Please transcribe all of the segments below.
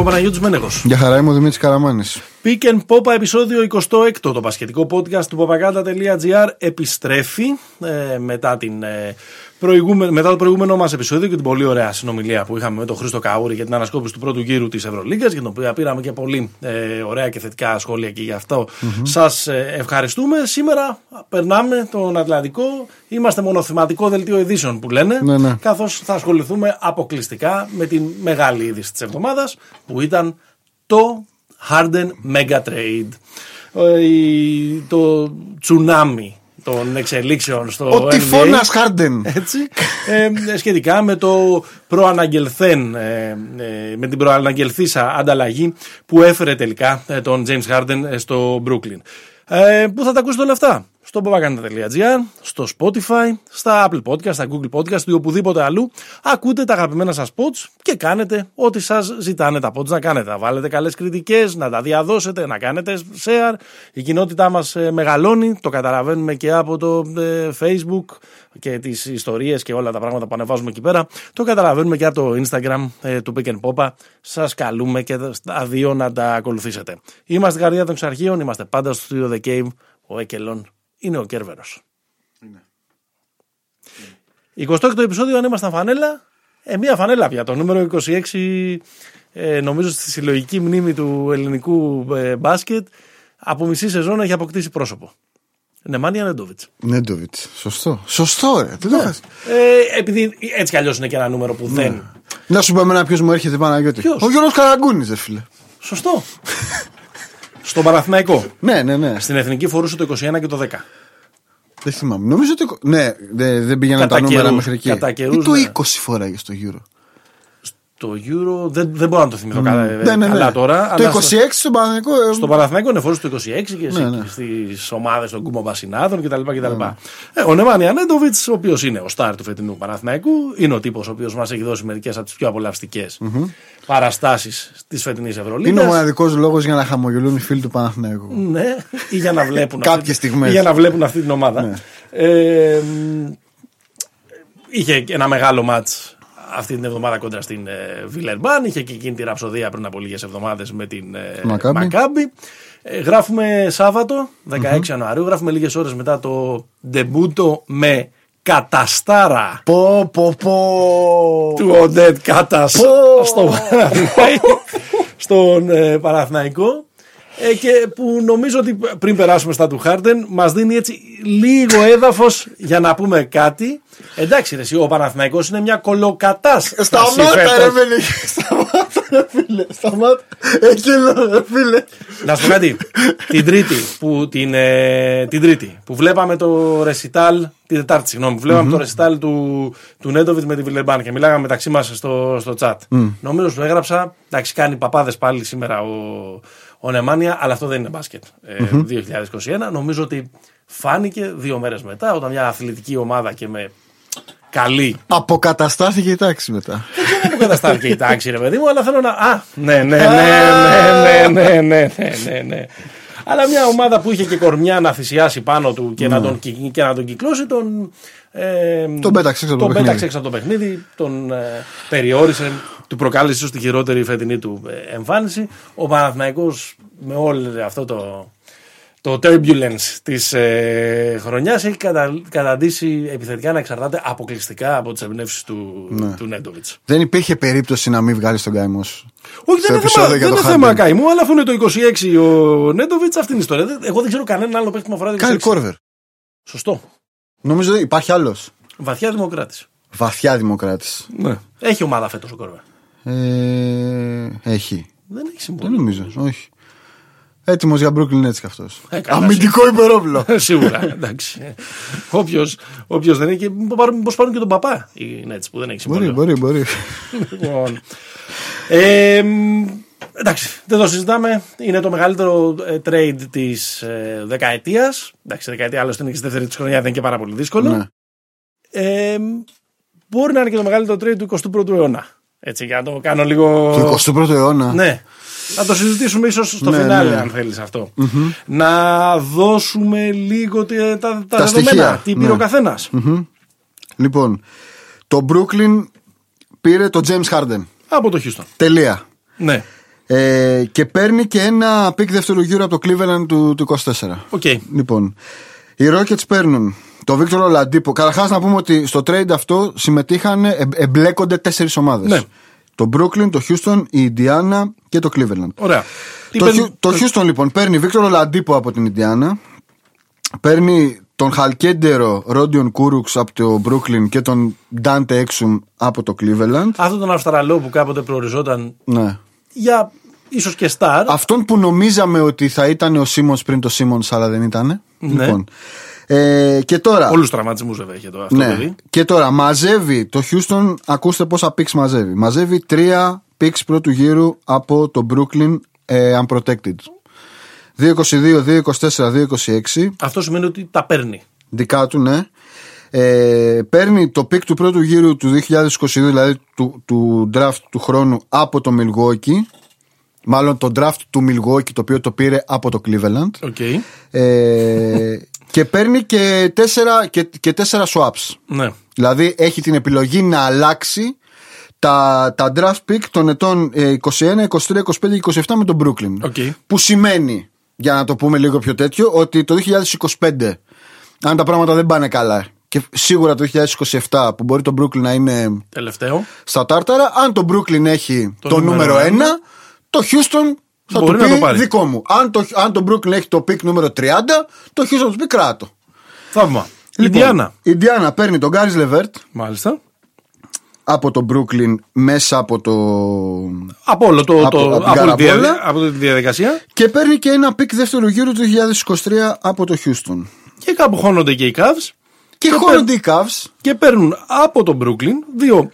είμαι ο Παναγιώτης Μένεγος. Για χαρά είμαι ο Δημήτρης Καραμάνης. Pick and Pop επεισόδιο 26, το πασχετικό podcast του papaganda.gr επιστρέφει ε, μετά, την, ε, προηγούμε, μετά το προηγούμενο μας επεισόδιο και την πολύ ωραία συνομιλία που είχαμε με τον Χρήστο Καούρη για την ανασκόπηση του πρώτου γύρου της Ευρωλίγκας για την οποία πήραμε και πολύ ε, ωραία και θετικά σχόλια και γι' αυτό mm-hmm. σας ε, ευχαριστούμε. Σήμερα περνάμε τον Ατλαντικό, είμαστε μονοθεματικό δελτίο ειδήσεων που λένε Ναι, ναι. καθώς θα ασχοληθούμε αποκλειστικά με την μεγάλη είδηση της εβδομάδας που ήταν το Harden Mega Trade. Ε, η- Το τσουνάμι των εξελίξεων στο Ο NBA. τυφώνας Χάρντεν. Έτσι, ε, σχετικά με το προαναγγελθέν, ε, ε, με την προαναγγελθήσα ανταλλαγή που έφερε τελικά ε, τον James Harden ε, στο Brooklyn. Ε, πού θα τα ακούσετε όλα αυτά; Στο popaganda.gr, στο Spotify, στα Apple Podcast, στα Google Podcast ή οπουδήποτε αλλού. Ακούτε τα αγαπημένα σας pods και κάνετε ό,τι σας ζητάνε τα pods να κάνετε. Να βάλετε καλές κριτικές, να τα διαδώσετε, να κάνετε share. Η κοινότητά μας ε, μεγαλώνει, το καταλαβαίνουμε και από το ε, Facebook και τις ιστορίες και όλα τα πράγματα που ανεβάζουμε εκεί πέρα. Το καταλαβαίνουμε και από το Instagram ε, του Pick and Popa. Σας καλούμε και τα δύο να τα ακολουθήσετε. Είμαστε στην καρδιά των εξαρχείων, είμαστε πάντα στο Studio The Cave. Ο Έκελον είναι ο Κέρβερος. 28ο επεισόδιο αν ήμασταν φανέλα, ε, μία φανέλα πια. Το νούμερο 26 ε, νομίζω στη συλλογική μνήμη του ελληνικού ε, μπάσκετ από μισή σεζόν έχει αποκτήσει πρόσωπο. Νεμάνια Νέντοβιτς. Νέντοβιτς. Σωστό. Σωστό, ρε. Δεν το είχα- Ε, επειδή έτσι κι αλλιώς είναι και ένα νούμερο που δεν... Να σου πω εμένα ποιος μου έρχεται Παναγιώτη. Ποιος; Ο Γιώργος Καραγκούνης, ρε φίλε. Σωστό. Στον Παναθηναϊκό. Ναι, ναι, ναι. Στην εθνική φορούσε το 21 και το 10. Δεν θυμάμαι. Νομίζω ότι. Ναι, δεν, δεν πήγαιναν Κατά τα νούμερα καιρούς, μέχρι εκεί. κατά καιρούς, Ή το ναι. 20 φοράγε στο γύρο. Το Euro δεν, δεν μπορώ να το θυμηθώ κα- Ναι, ναι, καλά ναι. τώρα. Το αλλά 26 στο- στον Παναγενικό. ε, Στο Παναθηναϊκό είναι φορούσε το 26 και Ναι, ναι. στις ομάδες των Κουμομπασινάδων κτλ. κτλ. Ε, ο Νεμάνια Νέντοβιτ, ο οποίος είναι ο στάρ του φετινού Παναθηναϊκού, είναι ο τύπος ο οποίος μας έχει δώσει μερικές από τις πιο απολαυστικές παραστάσεις της φετινής Ευρωλίγα. Είναι ο μοναδικός λόγος για να χαμογελούν οι φίλοι του Παναθηναϊκού. Ναι, ή για να βλέπουν, Κάποιες αυτή, στιγμές. Ναι. ή για να βλέπουν αυτή την ομάδα. Ε, μ, είχε και ένα μεγάλο μάτς αυτή την εβδομάδα κόντρα στην ε, Βιλερμπάν. Είχε και εκείνη τη ραψοδία πριν από λίγες εβδομάδες με την ε, Μακάμπι. Μακάμπι. Ε, γράφουμε Σάββατο, 16 Ιανουαρίου. Γράφουμε λίγες ώρες μετά το ντεμπούτο με καταστάρα Πω, πω, πω. του Οντέτ Κάτας Πω. στο Παναθηναϊκό- στον ε, Παναθηναϊκό ε, και που νομίζω ότι πριν περάσουμε στα του Χάρντεν μας δίνει έτσι λίγο έδαφος για να πούμε κάτι. Εντάξει ρε, εσύ, ο Παναθηναϊκός είναι μια κολοκατάσταση Σταμάτα, ρε φέτος. φίλε. Σταμάτα, ρε φίλε. Σταμάτα. Εκεί λέω, ρε φίλε. Να σου πω κάτι. την Τρίτη που, την, ε, την τρίτη, που βλέπαμε το ρεσιτάλ. Την Τετάρτη, συγγνώμη. Που βλέπαμε το ρεσιτάλ του, του Νέντοβιτ με τη Βιλερμπάν και μιλάγαμε μεταξύ μας στο, στο chat. Νομίζω σου έγραψα. Εντάξει, κάνει παπάδες πάλι σήμερα ο, ο Νεμάνια, αλλά αυτό δεν είναι μπάσκετ. Ε, 2021. Νομίζω ότι φάνηκε δύο μέρες μετά όταν μια αθλητική ομάδα και με καλή Αποκαταστάθηκε η τάξη μετά. δεν μου καταστάθηκε η τάξη, ρε παιδί μου, αλλά θέλω να. Α, ναι, ναι, ναι, ναι, ναι, ναι, ναι, ναι, ναι, ναι. Αλλά μια ομάδα που είχε και κορμιά να θυσιάσει πάνω του και, να, τον, κυ- και να τον κυκλώσει, τον. Ε, Τον πέταξε έξω από το τον παιχνίδι. πέταξε έξω από το παιχνίδι, τον ε, περιόρισε, του προκάλεσε ίσως τη χειρότερη φετινή του ε, εμφάνιση. Ο Παναθηναϊκός με όλο αυτό το, το turbulence της ε, χρονιάς έχει κατα, καταντήσει επιθετικά να εξαρτάται αποκλειστικά από τις εμπνεύσεις του, Ναι. του Νέντοβιτς. Δεν υπήρχε περίπτωση να μην βγάλει τον καημό σου; Όχι, Στο δεν είναι θέμα, επεισόδιο για δεν το είναι θέμα Harden. καημού, αλλά αφού είναι το 26 ο Νέντοβιτς, αυτή είναι η ιστορία. Δεν- Εγώ δεν ξέρω κανέναν άλλο παίχτη που αφορά το 26. Κάιλ Κόρβερ. Σωστό. Νομίζω ότι υπάρχει άλλος. Βαθιά δημοκράτης. Βαθιά δημοκράτης. Ναι. Έχει ομάδα φέτος ο Κόρβερ. Ε, έχει. Δεν έχει Δεν συμβόλαιο. νομίζω. Όχι. Έτοιμος για Brooklyn έτσι κι αυτός. Ε, καλά, Αμυντικό υπερόπλο. Σίγουρα, εντάξει. Όποιος δεν έχει. και Πώ πάρουν, πώς πάρουν και τον παπά οι Nets που δεν έχει μπορεί, συμβόλαιο. μπορεί, μπορεί. Λοιπόν, ε, μ, εντάξει, δεν το συζητάμε. Είναι το μεγαλύτερο ε, trade της ε, δεκαετίας. Εντάξει, δεκαετία άλλωστε είναι και στη δεύτερη της χρονιά, δεν είναι και πάρα πολύ δύσκολο. ναι. Ε, μπορεί να είναι και το μεγαλύτερο trade του 21ου αιώνα. Έτσι, για να το κάνω λίγο. Το 21ο αιώνα. Ναι. Να το συζητήσουμε ίσως στο Ναι, φινάλε, ναι. αν θέλεις αυτό. Να δώσουμε λίγο τε- τα, τα, Τα δεδομένα. στοιχεία, Τι πήρε ναι. ο καθένας. Λοιπόν, το Brooklyn πήρε το James Harden. Από το Houston. Τελεία. Ναι. Ε, και παίρνει και ένα pick δεύτερου γύρου από το Cleveland του, του 24. Οκ. Λοιπόν, οι Rockets παίρνουν το Βίκτορ Ολαντίπο. Καταρχάς να πούμε ότι στο trade αυτό συμμετείχαν, ε, εμπλέκονται τέσσερις ομάδες. Ναι. Το Brooklyn, το Houston, η Indiana και το Cleveland. Ωραία. Τι Το, παίρνει- Χιου- το Houston λοιπόν παίρνει Βίκτορ Ολαντίπο από την Indiana. Παίρνει τον χαλκέντερο Ρόντιον Κούρουξ από το Brooklyn και τον Dante Έξουμ από το Cleveland. Αυτό τον Αυστραλό που κάποτε προοριζόταν Ναι. για ίσως και στάρ. Αυτόν που νομίζαμε ότι θα ήταν ο Σίμονς πριν το Σίμονς, αλλά δεν ήταν. Ναι. Λοιπόν. Ε, και τώρα. Όλου του τραυματισμούς βέβαια είχε το αυτό Ναι. παιδί. Και τώρα μαζεύει το Houston, ακούστε πόσα picks μαζεύει. Μαζεύει τρία picks πρώτου γύρου από το Brooklyn ε, Unprotected. 2-22, 2-24, 2-26. Αυτό σημαίνει ότι τα παίρνει. Δικά του, ναι. Ε, παίρνει το pick του πρώτου γύρου του 2022, δηλαδή του, του draft του χρόνου από το Milwaukee. Μάλλον το draft του Milwaukee, το οποίο το πήρε από το Cleveland. Οκ. Ε, και παίρνει και τέσσερα, και, και τέσσερα swaps. Ναι. Δηλαδή έχει την επιλογή να αλλάξει τα, τα draft pick των ετών ε, 21, 23, 25 και 27 με τον Brooklyn. Οκ. Που σημαίνει, για να το πούμε λίγο πιο τέτοιο, ότι το 2025, αν τα πράγματα δεν πάνε καλά, και σίγουρα το 2027 που μπορεί το Brooklyn να είναι Τελευταίο. στα τάρταρα, αν το Brooklyn έχει Το το, νούμερο νούμερο 1, ένα, το Houston θα μπορεί το να πει το πάρει. δικό μου. Αν το, αν το Brooklyn έχει το pick νούμερο 30, το Houston θα του πει κράτο. Θαύμα. Λοιπόν, Ιντιάνα. Η Indiana παίρνει τον Γκάρι Λεβέρτ Μάλιστα. από το Brooklyn μέσα από το. Από όλο το. Από- το από την από, τη καραμπόλα. δια- από τη διαδικασία. και παίρνει και ένα pick δεύτερου γύρου του 2023 από το Houston. Και κάπου χώνονται και οι Cavs. Και, Και χώνονται οι Cavs. Και παίρνουν από τον Brooklyn δύο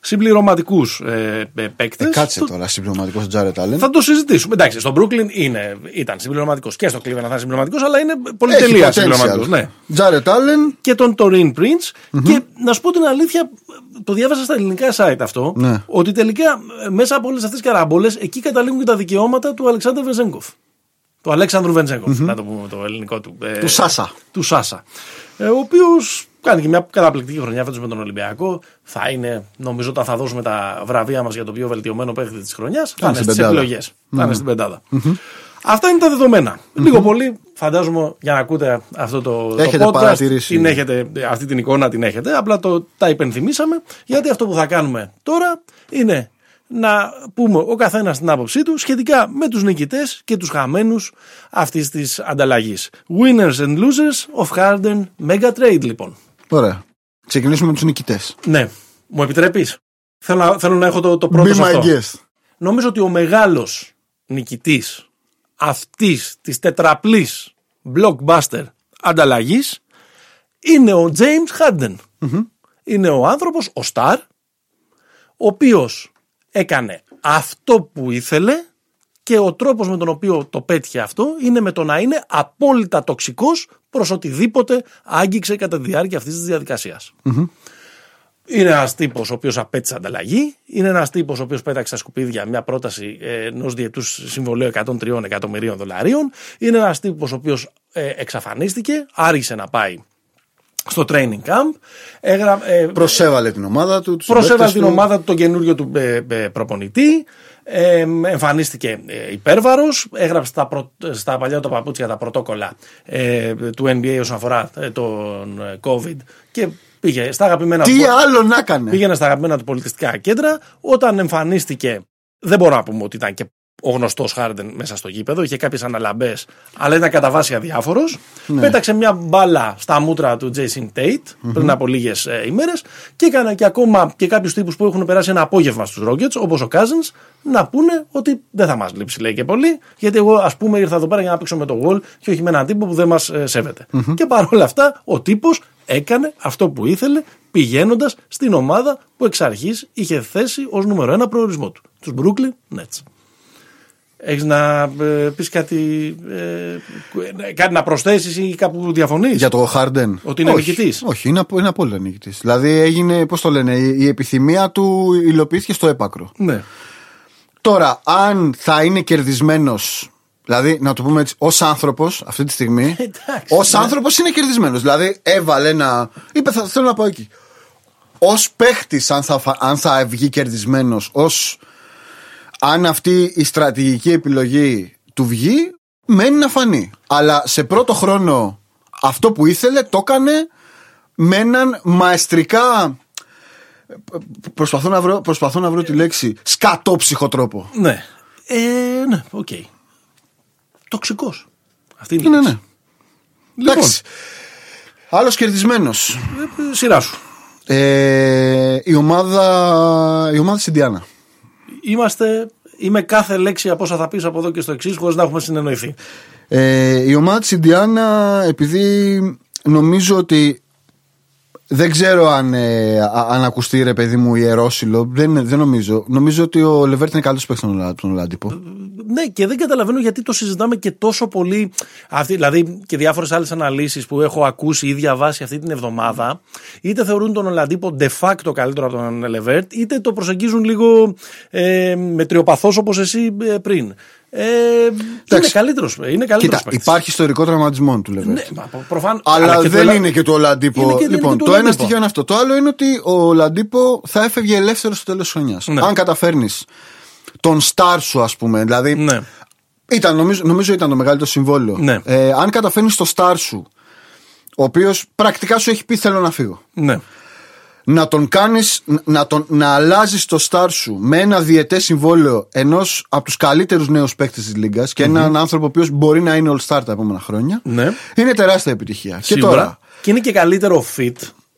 συμπληρωματικούς ε, ε, παίκτες. Ε, κάτσε τώρα, συμπληρωματικός Τζάρετ Άλεν. Θα το συζητήσουμε. Εντάξει, στο Brooklyn είναι, ήταν συμπληρωματικός και στο Cleveland θα είναι συμπληρωματικός, αλλά είναι Έχει πολυτελεία συμπληρωματικός. potential. Ναι. Τζάρετ Άλεν. Και τον Torin Prince. Και να σου πω την αλήθεια, το διάβασα στα ελληνικά site αυτό, Ναι. ότι τελικά ε, μέσα από όλες αυτές τις καραμπόλε εκεί καταλήγουν και τα δικαιώματα του Αλεξάνδρου Βενζέγκοφ. Του Αλέξανδρου Βενζέγκοφ, να το πούμε το ελληνικό του. ε, Του Σάσα. Του Σάσα. Ε, ο οποίος κάνει και μια καταπληκτική χρονιά φέτος με τον Ολυμπιακό. Θα είναι, νομίζω, όταν θα δώσουμε τα βραβεία μας για το πιο βελτιωμένο παίκτη της χρονιάς, θα είναι στην στι πεντάδα. επιλογέ. Θα είναι στην πεντάδα. Αυτά είναι τα δεδομένα. Λίγο πολύ, φαντάζομαι, για να ακούτε αυτό το, το Έχετε podcast, παρατηρήσει. την έχετε, αυτή την εικόνα την έχετε. Απλά το, τα υπενθυμίσαμε, γιατί αυτό που θα κάνουμε τώρα είναι να πούμε ο καθένας την άποψή του σχετικά με τους νικητές και τους χαμένους αυτής της ανταλλαγής. Winners and losers of Harden Mega Trade λοιπόν. Ωραία. Ξεκινήσουμε με τους νικητές. Ναι, μου επιτρέπεις; Θέλω να, θέλω να έχω το, το πρώτο Be σε my αυτό. guest. Νομίζω ότι ο μεγάλος νικητής αυτής της τετραπλής blockbuster ανταλλαγής είναι ο James Harden. Είναι ο άνθρωπος, ο Star, ο οποίος έκανε αυτό που ήθελε και ο τρόπος με τον οποίο το πέτυχε αυτό είναι με το να είναι απόλυτα τοξικός προς οτιδήποτε άγγιξε κατά τη διάρκεια αυτής της διαδικασιας Είναι ένας τύπος ο οποίος απέτυχε ανταλλαγή. Είναι ένας τύπος ο οποίος πέταξε στα σκουπίδια μια πρόταση ενός διετούς συμβολέου 103 εκατομμυρίων δολαρίων. Είναι ένας τύπος ο οποίος εξαφανίστηκε, άργησε να πάει στο training camp. Έγρα, ε, Προσέβαλε την ομάδα του. τους προσέβαλε συμπαίκτες την του. ομάδα του τον καινούριο του ε, ε, προπονητή. Ε, εμφανίστηκε ε, υπέρβαρος, έγραψε στα, προ- στα παλιά του παπούτσια τα πρωτόκολλα ε, του NBA όσον αφορά ε, τον ε, COVID και πήγε στα αγαπημένα Τι του- άλλο να έκανε; πήγαινε στα αγαπημένα του πολιτιστικά κέντρα. Όταν εμφανίστηκε, δεν μπορώ να πούμε ότι ήταν και ο γνωστός Χάρντεν μέσα στο γήπεδο. Είχε κάποιες αναλαμπές, αλλά ήταν κατά βάση αδιάφορος. Ναι. Πέταξε μια μπάλα στα μούτρα του Jason Tate πριν από λίγες ημέρες και έκανε και ακόμα και κάποιους τύπους που έχουν περάσει ένα απόγευμα στους Rockets, όπως ο Cousins, να πούνε ότι δεν θα μας λείψει, λέει και πολύ, γιατί εγώ ας πούμε ήρθα εδώ πέρα για να παίξω με το Wall και όχι με έναν τύπο που δεν μας σέβεται. Και παρόλα αυτά, ο τύπος έκανε αυτό που ήθελε πηγαίνοντας στην ομάδα που εξ αρχής είχε θέσει ως νούμερο ένα προορισμό του. Τους Brooklyn Nets. Έχεις να ε, πεις κάτι, ε, κάτι να προσθέσεις ή κάπου διαφωνείς; Για το Χάρντεν. Ότι είναι όχι, νικητής; Όχι, είναι, απο- είναι απόλυτα νικητής. Δηλαδή έγινε, πώς το λένε, η, η επιθυμία του υλοποιήθηκε στο έπακρο. Ναι. Τώρα, αν θα είναι κερδισμένος, δηλαδή να το πούμε έτσι, ως άνθρωπος αυτή τη στιγμή. Εντάξει, Ω ναι. άνθρωπος είναι κερδισμένος. Δηλαδή έβαλε ένα. είπε, θα, θέλω να πάω εκεί. Ω παίχτης, αν θα, φα- αν θα βγει κερδισμένος, ως αν αυτή η στρατηγική επιλογή του βγει, μένει να φανεί. Αλλά σε πρώτο χρόνο αυτό που ήθελε το έκανε με έναν μαεστρικά. Προσπαθώ να βρω, προσπαθώ να βρω τη λέξη σκατόψυχο τρόπο. Ναι. Ε, ναι, οκ. Okay. Τοξικός. Αυτή είναι η Ναι, λέξη. ναι. Λοιπόν, Εντάξει. Άλλος κερδισμένος. ε, σειρά σου. Ε, η ομάδα. Η ομάδα της Ιντιάνα. Είμαστε. Είμαι κάθε λέξη από όσα θα πεις από εδώ και στο εξής, χωρίς να έχουμε συνεννοηθεί. Ε, η ομάδα της Ιντιάνα, επειδή νομίζω ότι δεν ξέρω αν, ε, α- αν ακουστεί ρε παιδί μου ιερόσυλο, δεν, δεν νομίζω. Νομίζω ότι ο Λεβέρτ είναι καλός παίκτης στον Ολα- τον Ολάντιπο. Ναι, και δεν καταλαβαίνω γιατί το συζητάμε και τόσο πολύ. Αυτή, δηλαδή και διάφορες άλλες αναλύσεις που έχω ακούσει ή διαβάσει αυτή την εβδομάδα, είτε θεωρούν τον Ολαντίπο de facto καλύτερο από τον Λεβέρτ, είτε το προσεγγίζουν λίγο ε, μετριοπαθώς όπως εσύ ε, πριν. Ε, είναι Εντάξει. καλύτερο. Είναι καλύτερος Κοίτα, παίκτης. υπάρχει ιστορικό τραυματισμό του Λεβέρτ. Ναι, μα, προφαν- Αλλά, και το δεν Ελα- είναι και του Ολαντίπο. Είναι και- είναι λοιπόν, και του το ένα Ολαντίπο. στοιχείο είναι αυτό. Το άλλο είναι ότι ο Ολαντίπο θα έφευγε ελεύθερο στο τέλος της χρονιάς. Ναι. Αν καταφέρνεις τον στάρ σου, ας πούμε. Δηλαδή, Ναι. ήταν, νομίζω, νομίζω ήταν το μεγαλύτερο συμβόλαιο. Ναι. Ε, αν καταφέρνεις το στάρ σου, ο οποίος πρακτικά σου έχει πει θέλω να φύγω. Ναι. Να τον κάνεις, να, τον, να αλλάζεις το στάρ σου με ένα διετέ συμβόλαιο ενός από τους καλύτερους νέους παίκτες της Λίγκας και έναν άνθρωπο ο οποίος μπορεί να είναι all star τα επόμενα χρόνια. Ναι. Είναι τεράστια επιτυχία. Σίγουρα. Και τώρα, Και είναι και καλύτερο fit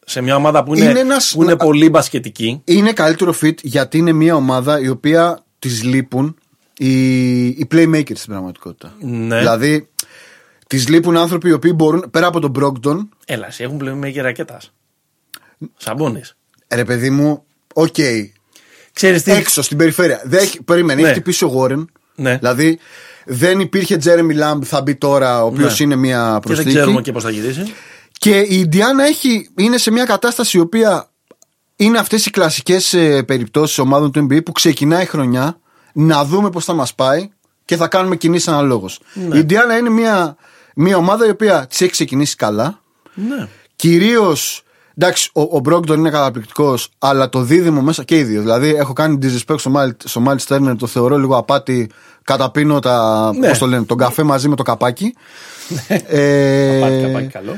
σε μια ομάδα που είναι, Είναι ένας- που είναι πολύ μπασκετική. είναι καλύτερο fit γιατί είναι μια ομάδα η οποία της λείπουν οι, οι playmakers στην πραγματικότητα. Ναι. Δηλαδή, της λείπουν άνθρωποι οι οποίοι μπορούν πέρα από τον Brogdon. Έλα, εσύ έχουν πλέον και ρακέτα. Σαμπόνις. Ρε παιδί μου, οκ, Ξέρεις τι. έξω στην περιφέρεια. Δεν έχει, περίμενε, Ναι. έχει χτυπήσει ο Warren. Ναι. Δηλαδή, δεν υπήρχε Jeremy Lamb, θα μπει τώρα, ο οποίος Ναι. είναι μια Και δεν προσθήκη. ξέρουμε και πώς θα γυρίσει. Και η Ιντιάνα έχει, είναι σε μια κατάσταση η οποία είναι αυτές οι κλασικές περιπτώσεις ομάδων του NBA που ξεκινάει η χρονιά να δούμε πώς θα μας πάει και θα κάνουμε κινήσεις αναλόγως. Ναι. Η Ιντιάνα είναι μια, μια ομάδα η οποία τη έχει ξεκινήσει καλά. Ναι. Κυρίως. Εντάξει, ο, ο Μπρόγκτον είναι καταπληκτικός, αλλά το δίδυμο μέσα και οι δύο. Δηλαδή, έχω κάνει disrespect στο Μάλι στο Μάλις Στέρνερ, το θεωρώ λίγο απάτη. Καταπίνω τα, Ναι. πώς το λένε, τον καφέ μαζί με το καπάκι. ε, Πάλι καπάκι καλό.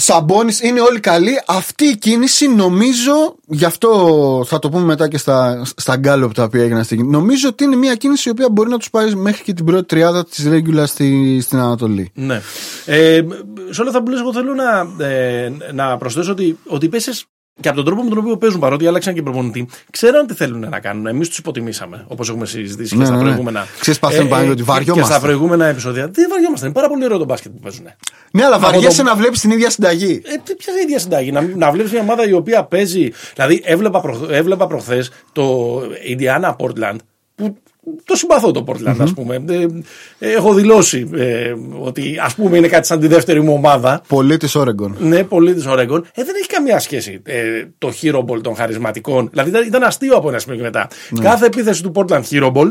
Σαμπόνι είναι όλοι καλοί. Αυτή η κίνηση νομίζω, γι' αυτό θα το πούμε μετά και στα, στα γκάλωπ τα οποία έγιναν στην Νομίζω ότι είναι μια κίνηση η οποία μπορεί να τους πάει μέχρι και την πρώτη τριάδα της regular στη, στην Ανατολή. Ναι. Ε, σε όλα αυτά που λες, εγώ θέλω να, ε, να προσθέσω ότι, ότι οι παίσεις και από τον τρόπο με τον οποίο παίζουν, παρότι άλλαξαν και προπονητή, ξέραν τι θέλουν να κάνουν. Εμείς τους υποτιμήσαμε, όπως έχουμε συζητήσει Ναι, και στα ναι, ναι. προηγούμενα. Ξέρεις, παθαίνουν πάνω ότι και- βαριόμαστε. Και στα προηγούμενα επεισόδια. Δεν βαριόμαστε. Είναι πάρα πολύ ωραίο το μπάσκετ που παίζουν. Ναι, αλλά Από βαριέσαι το- να βλέπεις την ίδια συνταγή. Ε, τι- ποια ίδια συνταγή; Να, να βλέπεις μια ομάδα η οποία παίζει. Δηλαδή, έβλεπα, προχ, έβλεπα προχθές το Indiana Portland. Που το συμπαθώ το Portland, ας πούμε. Ε, έχω δηλώσει ε, ότι ας πούμε είναι κάτι σαν τη δεύτερη μου ομάδα. Πολίτη Όρεγκον. Ναι, πολύ της Oregon. Ε, δεν έχει καμία σχέση ε, το hero ball των χαρισματικών. Δηλαδή ήταν, ήταν αστείο από ένα σημείο και μετά. Κάθε επίθεση του Portland hero ball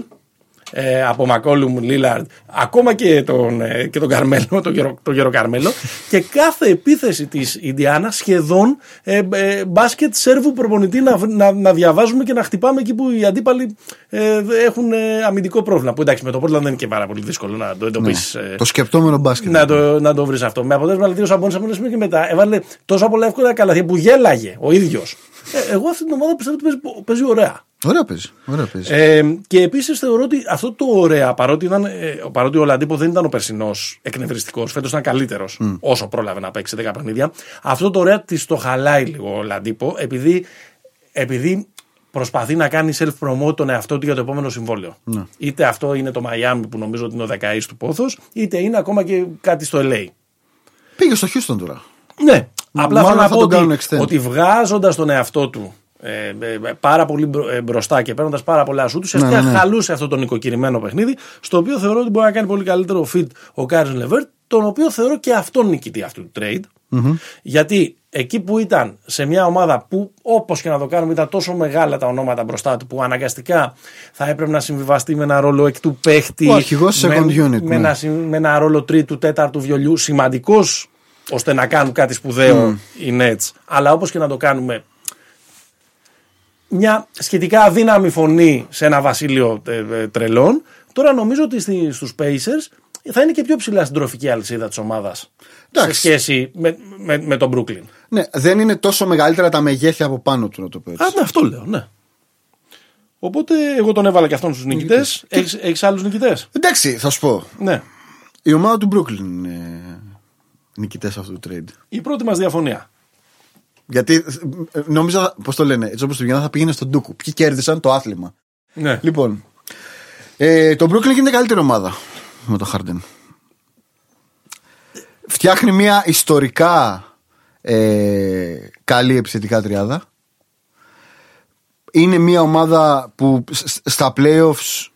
ε, από Μακόλουμ, Λίλαρντ, ακόμα και τον, ε, και τον Καρμέλο, τον γερο, τον γερο Καρμέλο. και κάθε επίθεση της Ιντιάνα σχεδόν ε, ε, μπάσκετ σερβου προπονητή να, να, να διαβάζουμε και να χτυπάμε εκεί που οι αντίπαλοι ε, έχουν ε, αμυντικό πρόβλημα. Που εντάξει, με το Portland δεν είναι και πάρα πολύ δύσκολο να το εντοπίσεις. ε, Το σκεπτόμενο μπάσκετ. να το, να το βρεις αυτό. Με αποτέλεσμα δηλαδή ο Σαμπόνι από ένα σημείο και μετά έβαλε τόσα πολλά εύκολα καλαθιά που γέλαγε ο ίδιος. Ε, εγώ αυτή την ομάδα πιστεύω ότι παίζει, παίζει ωραία. Ωραία παίζει. Ωραία παίζει. Ε, και επίσης θεωρώ ότι αυτό το ωραία, παρότι, ήταν, ε, παρότι ο Λαντίπο δεν ήταν ο περσινός εκνευριστικός, φέτος ήταν καλύτερος όσο πρόλαβε να παίξει 10 παιχνίδια. Αυτό το ωραία της το χαλάει λίγο ο Λαντίπο, επειδή, επειδή προσπαθεί να κάνει self-promote τον εαυτό του για το επόμενο συμβόλαιο. Είτε αυτό είναι το Miami που νομίζω ότι είναι ο διακαής του πόθος, είτε είναι ακόμα και κάτι στο LA. Πήγε στο Houston τώρα. Ναι, απλά Μάλλον θέλω να θα πω τον κάνουν ότι, extend. ότι βγάζοντας τον εαυτό του ε, ε, πάρα πολύ μπρο- ε, μπροστά και παίρνοντας πάρα πολλά σουτ, ουσιαστικά Ναι, ναι, ναι. χαλούσε αυτό το νοικοκυρημένο παιχνίδι, στο οποίο θεωρώ ότι μπορεί να κάνει πολύ καλύτερο fit ο Κάρις Λεβέρτ, τον οποίο θεωρώ και αυτόν νικητή αυτού του trade. Γιατί εκεί που ήταν σε μια ομάδα που όπως και να το κάνουμε ήταν τόσο μεγάλα τα ονόματα μπροστά του που αναγκαστικά θα έπρεπε να συμβιβαστεί με ένα ρόλο εκ του παίχτη. Ο αρχηγός με, second unit, Με, ναι. ένα, συ- με ένα ρόλο τρίτου, τέταρτου βιολιού σημαντικός ώστε να κάνουν κάτι σπουδαίο οι Nets. Αλλά όπως και να το κάνουμε, μια σχετικά αδύναμη φωνή σε ένα βασίλειο ε, ε, τρελών. Τώρα νομίζω ότι στη, στους Pacers θα είναι και πιο ψηλά στην τροφική αλυσίδα της ομάδας σε Εντάξει. σχέση με, με, με τον Brooklyn. Ναι, δεν είναι τόσο μεγαλύτερα τα μεγέθη από πάνω του, να το πω έτσι. Α, ναι, αυτό λέω, ναι. Οπότε εγώ τον έβαλα και αυτόν στους νικητές. Έχεις, έχεις άλλους νικητές; Εντάξει, θα σου πω. Ναι. Η ομάδα του Brooklyn είναι νικητές αυτού του trade. Η πρώτη μας διαφωνία. Γιατί ε, νόμιζα, πώς το λένε, έτσι όπως το βγαίνω, θα πήγαινε στον Ντούκου. Ποιοι κέρδισαν το άθλημα. Ναι. Λοιπόν, ε, το Brooklyn είναι καλύτερη ομάδα με το Harden. Φτιάχνει μια ιστορικά ε, καλή επιθετικά τριάδα. Είναι μια ομάδα που σ- στα playoffs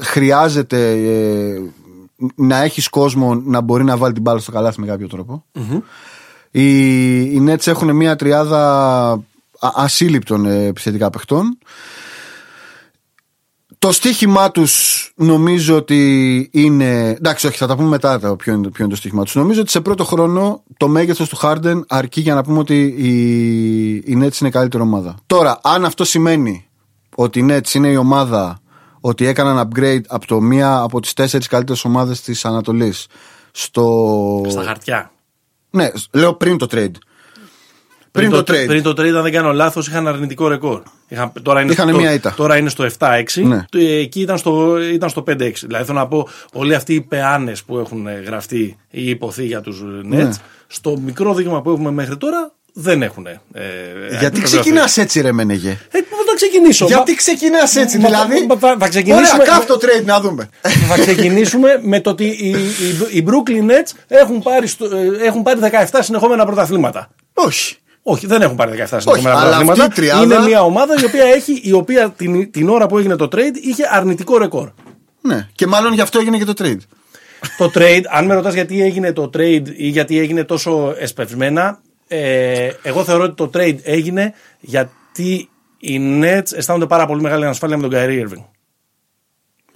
χρειάζεται ε, να έχεις κόσμο να μπορεί να βάλει την μπάλα στο καλάθι με κάποιο τρόπο. Οι, οι Nets έχουν μια τριάδα α- ασύλληπτων ε, επιθετικά παιχτών. Το στοίχημά τους νομίζω ότι είναι. Εντάξει, όχι, θα τα πούμε μετά το ποιο είναι, ποιο είναι το στοίχημά τους. Νομίζω ότι σε πρώτο χρόνο το μέγεθος του Harden αρκεί για να πούμε ότι η, η Nets είναι καλύτερη ομάδα. Τώρα, αν αυτό σημαίνει ότι η Nets είναι η ομάδα ότι έκαναν upgrade από το μία από τις τέσσερις καλύτερες ομάδες της Ανατολής στο. Στα χαρτιά. Ναι, λέω πριν το trade. Πριν, το, trade. Πριν το trade, αν δεν κάνω λάθος, είχαν αρνητικό ρεκόρ. Είχαν, τώρα, είναι Είχαν στο, μία ήττα. τώρα είναι στο 7-6. Ναι. Το- Εκεί ήταν στο, ήταν στο 5-6. Δηλαδή θέλω να πω, όλοι αυτοί οι πεάνες που έχουν γραφτεί ή υποθεί για τους Nets, Ναι. στο μικρό δείγμα που έχουμε μέχρι τώρα δεν έχουν. Ε, Γιατί επιβεβαιωθεί. ξεκινάς έτσι, ρε Μενεγέ. Ε, πού θα ξεκινήσω. Γιατί Μα- ξεκινάς έτσι, Μα- δηλαδή; μα- θα- θα ξεκινήσουμε- Ωραία, καύ το trade να δούμε. θα ξεκινήσουμε με το ότι οι, οι, οι Brooklyn Nets έχουν πάρει, στο- ε, έχουν πάρει 17 συνεχόμενα πρωταθλήματα. Όχι. Όχι, δεν έχουν πάρει 17 συνεχόμενα αλλά πρωταθλήματα. αυτή η τριάδα- Είναι μια ομάδα η οποία, έχει, η οποία την, την ώρα που έγινε το trade είχε αρνητικό ρεκόρ. Ναι. Και μάλλον γι' αυτό έγινε και το trade. το trade, αν με ρωτάς γιατί έγινε το trade ή γιατί έγινε τόσο εσπευσμένα, ε, εγώ θεωρώ ότι το trade έγινε γιατί οι Nets αισθάνονται πάρα πολύ μεγάλη ανασφάλεια με τον Kyrie Irving.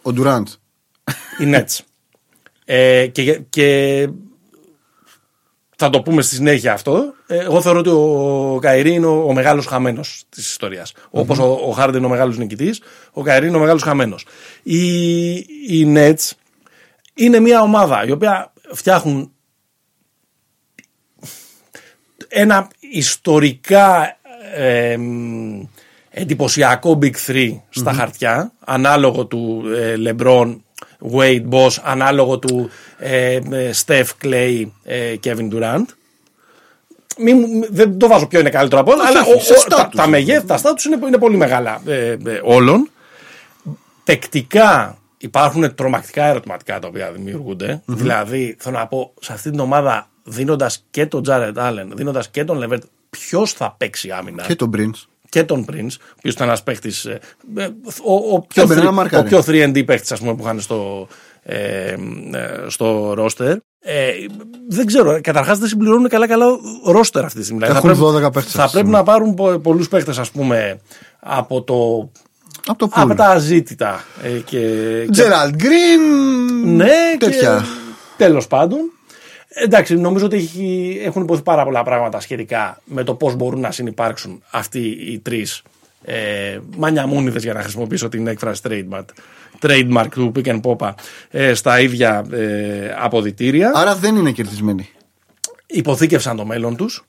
Ο Durant. Οι Nets. Ε, και, και θα το πούμε στη συνέχεια αυτό. Ε, Εγώ θεωρώ ότι ο Καϊρή είναι ο, ο μεγάλος χαμένος της ιστορίας. Όπως ο, ο Χάρντεν είναι ο μεγάλος νικητής, ο Καϊρή είναι ο μεγάλος χαμένος. Οι, οι Nets είναι μια ομάδα η οποία φτιάχνουν ένα ιστορικά ε, μ, εντυπωσιακό Big 3 στα χαρτιά, ανάλογο του ε, LeBron, Wade, Boss, ανάλογο του ε, ε, Steph, Clay, ε, Kevin Durant. Μην, μου- δεν το βάζω ποιο είναι καλύτερο από όλα, αλλά όχι, ο- σε ο- status. τα, τα μεγέθη, τα στάτους είναι, είναι πολύ μεγάλα ε, ε, όλων. Τεκτικά υπάρχουν τρομακτικά ερωτηματικά τα οποία δημιουργούνται. Δηλαδή, θέλω να πω, σε αυτή την ομάδα δίνοντας και τον Τζάρετ Άλεν, δίνοντας και τον Λεβέρτ, ποιος θα παίξει άμυνα; Και τον Prince. και τον Prince, ο οποίος ήταν ένας παίχτης. Ο, ο, πιο Έμπαινε να three- μαρκάρει. ο πιο 3D παίχτης, ας πούμε, που είχαν στο, ε, ε, στο roster. Ε, δεν ξέρω. Καταρχάς δεν συμπληρώνουν καλά-καλά ρόστερ αυτή τη στιγμή. Δηλαδή, Έχουν θα πρέπει, 12 παίχτες Θα αυτή τη πρέπει να πάρουν πολλούς παίχτες, ας πούμε, από, το, Από το από pool. τα αζήτητα. Ε, και, και- Gerald Green. ναι, τέτοια. και τέλος πάντων. Εντάξει, νομίζω ότι έχει, έχουν υποθεί πάρα πολλά πράγματα σχετικά με το πώς μπορούν να συνεπάρξουν αυτοί οι τρεις ε, μανιαμούνιδες για να χρησιμοποιήσω την έκφραση trademark, trademark του Pick and Pop ε, στα ίδια ε, αποδυτήρια. Άρα δεν είναι κερδισμένοι. Υποθήκευσαν το μέλλον τους.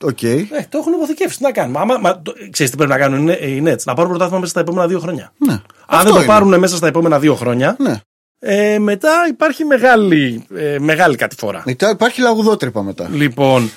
Οκ. Ε, το έχουν υποθηκεύσει. Τι να κάνουμε; Άμα, μα, το, ξέρεις τι πρέπει να κάνουν οι οι Nets; Να πάρουν πρωτάθλημα μέσα στα επόμενα δύο χρόνια. Ναι. Αν Αυτό δεν το είναι. πάρουν μέσα στα επόμενα δύο χρόνια, Ναι. Ε, μετά υπάρχει μεγάλη, ε, μεγάλη κατηφορά. Μετά Υπάρχει λαγουδότρυπα μετά. Λοιπόν,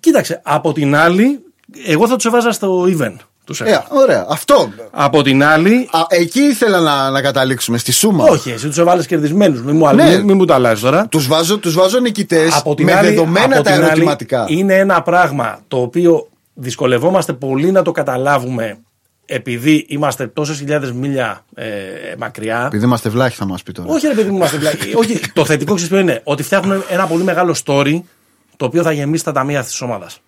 κοίταξε, από την άλλη, εγώ θα τους έβαζα στο even. Τους Ε, έβαζα. ωραία. Αυτό. Από την άλλη, Α, εκεί ήθελα να, να καταλήξουμε, στη Σούμα. όχι, εσύ τους έβαλες κερδισμένους. Μην μου, Ναι. μην, μην μου τα αλλάζεις τώρα. Τους βάζω, τους βάζω νικητές Από την με άλλη, δεδομένα από τα την άλλη, ερωτηματικά. είναι ένα πράγμα το οποίο δυσκολευόμαστε πολύ να το καταλάβουμε επειδή είμαστε τόσες χιλιάδες μίλια ε, μακριά. Επειδή είμαστε βλάχοι θα μας πει τώρα. Όχι, ρε παιδί μου, είμαστε βλάκοι. Όχι, το θετικό ξέρεις ποιο είναι; Ότι φτιάχνουν ένα πολύ μεγάλο story το οποίο θα γεμίσει τα ταμεία αυτή της ομάδας.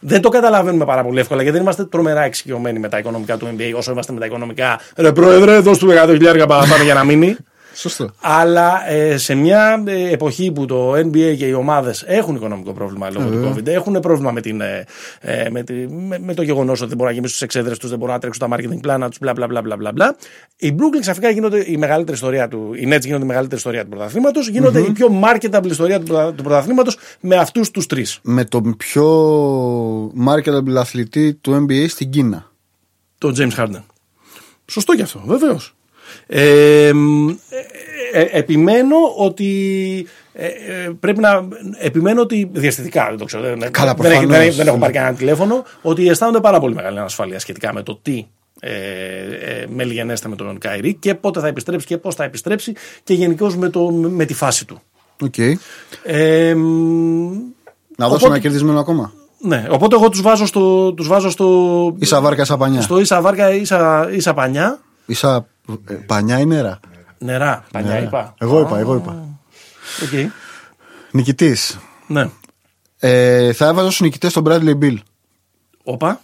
Δεν το καταλαβαίνουμε πάρα πολύ εύκολα γιατί δεν είμαστε τρομερά εξοικειωμένοι με τα οικονομικά του NBA όσο είμαστε με τα οικονομικά. Ρε πρόεδρε, δώσ' του 100 χιλιάρια παραπάνω για να μείνει. Σωστό. Αλλά ε, σε μια ε, εποχή που το NBA και οι ομάδες έχουν οικονομικό πρόβλημα λόγω του COVID, έχουν πρόβλημα με, την, ε, ε, με, τη- με, με το γεγονός ότι δεν μπορούν να γεμίσουν τι εξέδρες τους, δεν μπορούν να τρέξουν τα marketing πλάνα τους, μπλα μπλα μπλα μπλα μπλα. μπλα. Οι Brooklyn ξαφνικά γίνονται η μεγαλύτερη ιστορία του. Οι Nets γίνονται η μεγαλύτερη ιστορία του πρωταθλήματος, γίνονται η πιο marketable ιστορία του, πρωτα- του πρωταθλήματος με αυτούς τους τρεις. Με τον πιο marketable αθλητή του NBA στην Κίνα. Το James Harden. Σωστό και αυτό, βεβαίως. Ε, μ, ε, ε, επιμένω ότι. ε, ε, πρέπει να. Επιμένω ότι. Διαστητικά, δεν το ξέρω. Δεν, Καλά, δεν, έχει- προφανώς. δεν, δεν έχω πάρει κανένα τηλέφωνο. Ότι αισθάνονται πάρα πολύ μεγάλη ανασφάλεια σχετικά με το τι ε, ε, μελγενέστε με τον Καϊρή και πότε θα επιστρέψει και πώς θα επιστρέψει και γενικώς με, το- με τη φάση του. Οκ. Ε, μ, Να δώσω Οπότε- ένα κερδισμένο ακόμα. ναι, οπότε εγώ τους βάζω στο, τους βάζω στο, Ίσα βάρκα, ίσα πανιά. στο ίσα βάρκα, ίσα, ίσα πανιά. Ίσα ε, πανιά ή νερά; Νερά, πανιά είπα. Εγώ είπα, εγώ είπα. Οκ. Νικητής. Ναι. Ε, θα έβαζα στους νικητές τον Bradley Beal. Όπα.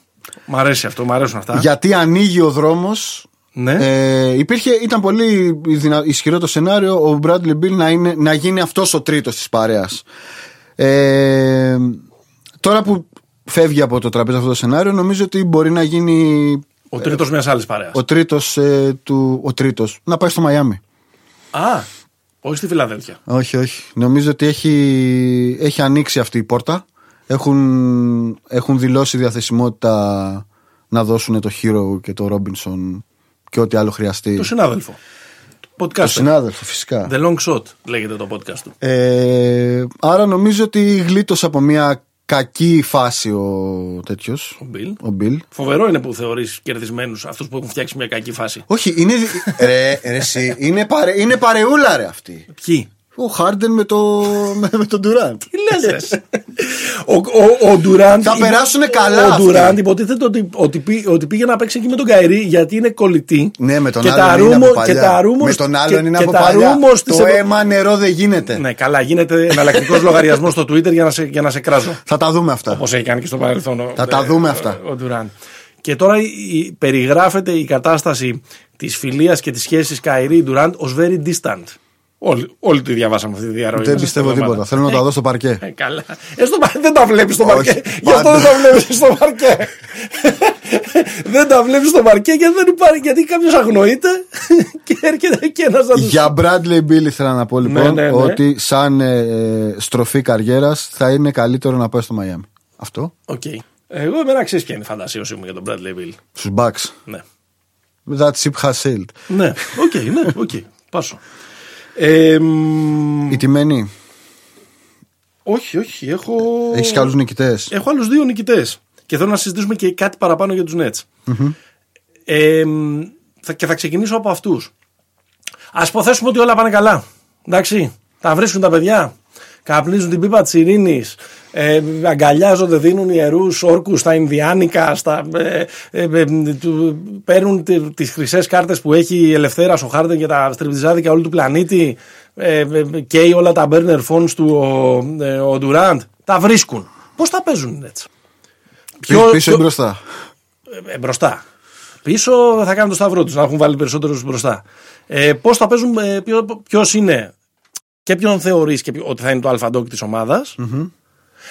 Μ' αρέσει αυτό, μ' αρέσουν αυτά. Γιατί ανοίγει ο δρόμος. Ναι. Ε, υπήρχε, ήταν πολύ δυνα- ισχυρό το σενάριο ο Bradley Bill να, είναι, να γίνει αυτός ο τρίτος της παρέας. Ε, τώρα που φεύγει από το τραπέζι αυτό το σενάριο νομίζω ότι μπορεί να γίνει Ο τρίτος μιας άλλης παρέας. ο τρίτος, ε, του, ο τρίτος να πάει στο Μαϊάμι. Α, όχι στη Φιλαδέλφια. Όχι, όχι. Νομίζω ότι έχει, έχει ανοίξει αυτή η πόρτα. Έχουν, έχουν δηλώσει διαθεσιμότητα να δώσουν το Hero και το Robinson και ό,τι άλλο χρειαστεί. Το συνάδελφο. Το podcast. Το συνάδελφο, φυσικά. The Long Shot λέγεται το podcast του. Ε, άρα νομίζω ότι γλίτωσε από μια κακή φάση ο τέτοιος. Ο Bill. Ο Bill. Φοβερό είναι που θεωρείς κερδισμένους αυτούς που έχουν φτιάξει μια κακή φάση. Όχι, είναι. δι- ρε, ρε, εσύ, είναι, παρε, είναι παρεούλα ρε αυτή. Ποιοι; Ο Χάρντεν με, το, με, με τον Durant. Τι λες ο, ο, ο Durant Θα υπο- περάσουνε καλά Ο αυτοί. Durant υποτίθεται ότι, ότι, πή- ότι πήγε να παίξει εκεί με τον Καϊρή γιατί είναι κολλητή. Ναι, με τον και άλλον τα είναι ρούμο- από παλιά. Και τα rumors- με τον άλλον και- είναι και από τα παλιά. rumors της Το Ευρω- αίμα νερό δεν γίνεται. Ναι, καλά, γίνεται εναλλακτικός λογαριασμός στο Twitter για να σε, για να σε κράζω. Θα τα δούμε αυτά. Όπως έχει κάνει και στο παρελθόν. ο- Θα τα ε, δούμε ο- αυτά. Ο Durant. Και τώρα η- η- περιγράφεται η κατάσταση της φιλίας και της σχέσης Καϊρή Durant ως very distant. Όλοι, όλοι τη διαβάσαμε αυτή τη διαρροή. Δεν μέσα πιστεύω στην εβδομάδα. τίποτα. Θέλω να τα δω στο παρκέ. Ε, καλά. Ε, στο, πα- δεν τα βλέπεις στο Όχι, παρκέ. Γι' αυτό πάντα. δεν τα βλέπεις στο παρκέ. δεν τα βλέπεις στο παρκέ γιατί δεν υπάρχει. Γιατί κάποιος αγνοείται και έρχεται και ένας να του. Για Bradley Beal ήθελα να πω λοιπόν ναι, ναι. ότι σαν ε, στροφή καριέρας θα είναι καλύτερο να πάει στο Μαϊάμι. Αυτό. Οκ. Εγώ εμένα ξέρεις ποια είναι η φαντασίωσή μου για τον Bradley Beal. Στους Bucks. Ναι. That ship has sailed. Ναι, οκ, ναι, οκ. Πάσω. Ε, μ, Ηττημένοι. όχι, όχι. Έχω, Έχεις κι άλλους νικητές. έχω άλλους δύο νικητές. Και θέλω να συζητήσουμε και κάτι παραπάνω για τους Nets. Ε, μ, θα, και θα ξεκινήσω από αυτούς. Ας υποθέσουμε ότι όλα πάνε καλά. Εντάξει. Τα βρίσκουν τα παιδιά. Καπνίζουν την πίπα της ειρήνης. Ε, αγκαλιάζονται, δίνουν ιερούς όρκους στα Ινδιάνικα. Στα, ε, ε, ε, του- παίρνουν τις χρυσές κάρτες που έχει η Ελευθέρα ο Χάρντεν για τα στριπτιζάδικα όλου του πλανήτη. Ε, ε, καίει όλα τα burner phones του ο, ε, ο Durant. Τα βρίσκουν. Πώς τα παίζουν έτσι; Πίσω ή μπροστά; Ε, μπροστά. Πίσω θα κάνουν το σταυρό τους, να έχουν βάλει περισσότερους μπροστά. Ε, Πώς θα παίζουν, ε, ποιο είναι και ποιον θεωρείς και ποιο- ότι θα είναι το αλφαντόκ της ομάδας.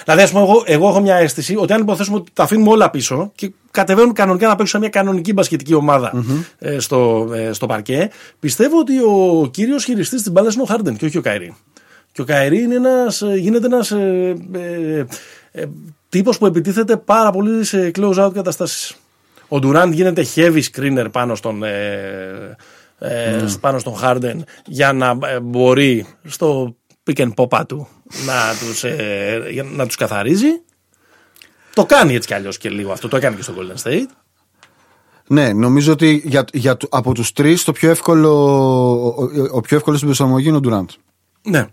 Δηλαδή, ας πούμε, εγώ, εγώ έχω μια αίσθηση ότι αν υποθέσουμε ότι τα αφήνουμε όλα πίσω και κατεβαίνουν κανονικά να παίξουν σε μια κανονική μπασκετική ομάδα ε, στο, ε, στο παρκέ, πιστεύω ότι ο κύριος χειριστής της μπάλας είναι ο Χάρντεν και όχι ο Καϊρή. Και ο Καϊρή είναι ένας, ε, γίνεται ένας ε, ε, ε, τύπος που επιτίθεται πάρα πολύ σε close out καταστάσεις. Ο Ντουράντ γίνεται heavy screener πάνω στον, ε, ε, πάνω στον Harden για να ε, μπορεί στο pick and pop του να τους, ε, για να τους καθαρίζει. Το κάνει έτσι κι αλλιώς και λίγο αυτό. Το έκανε και στο Golden State. Ναι, νομίζω ότι για, για, το- από τους τρεις το πιο εύκολο, ο, ο, ο πιο εύκολος στην προσαρμογή είναι ο Durant. Ναι.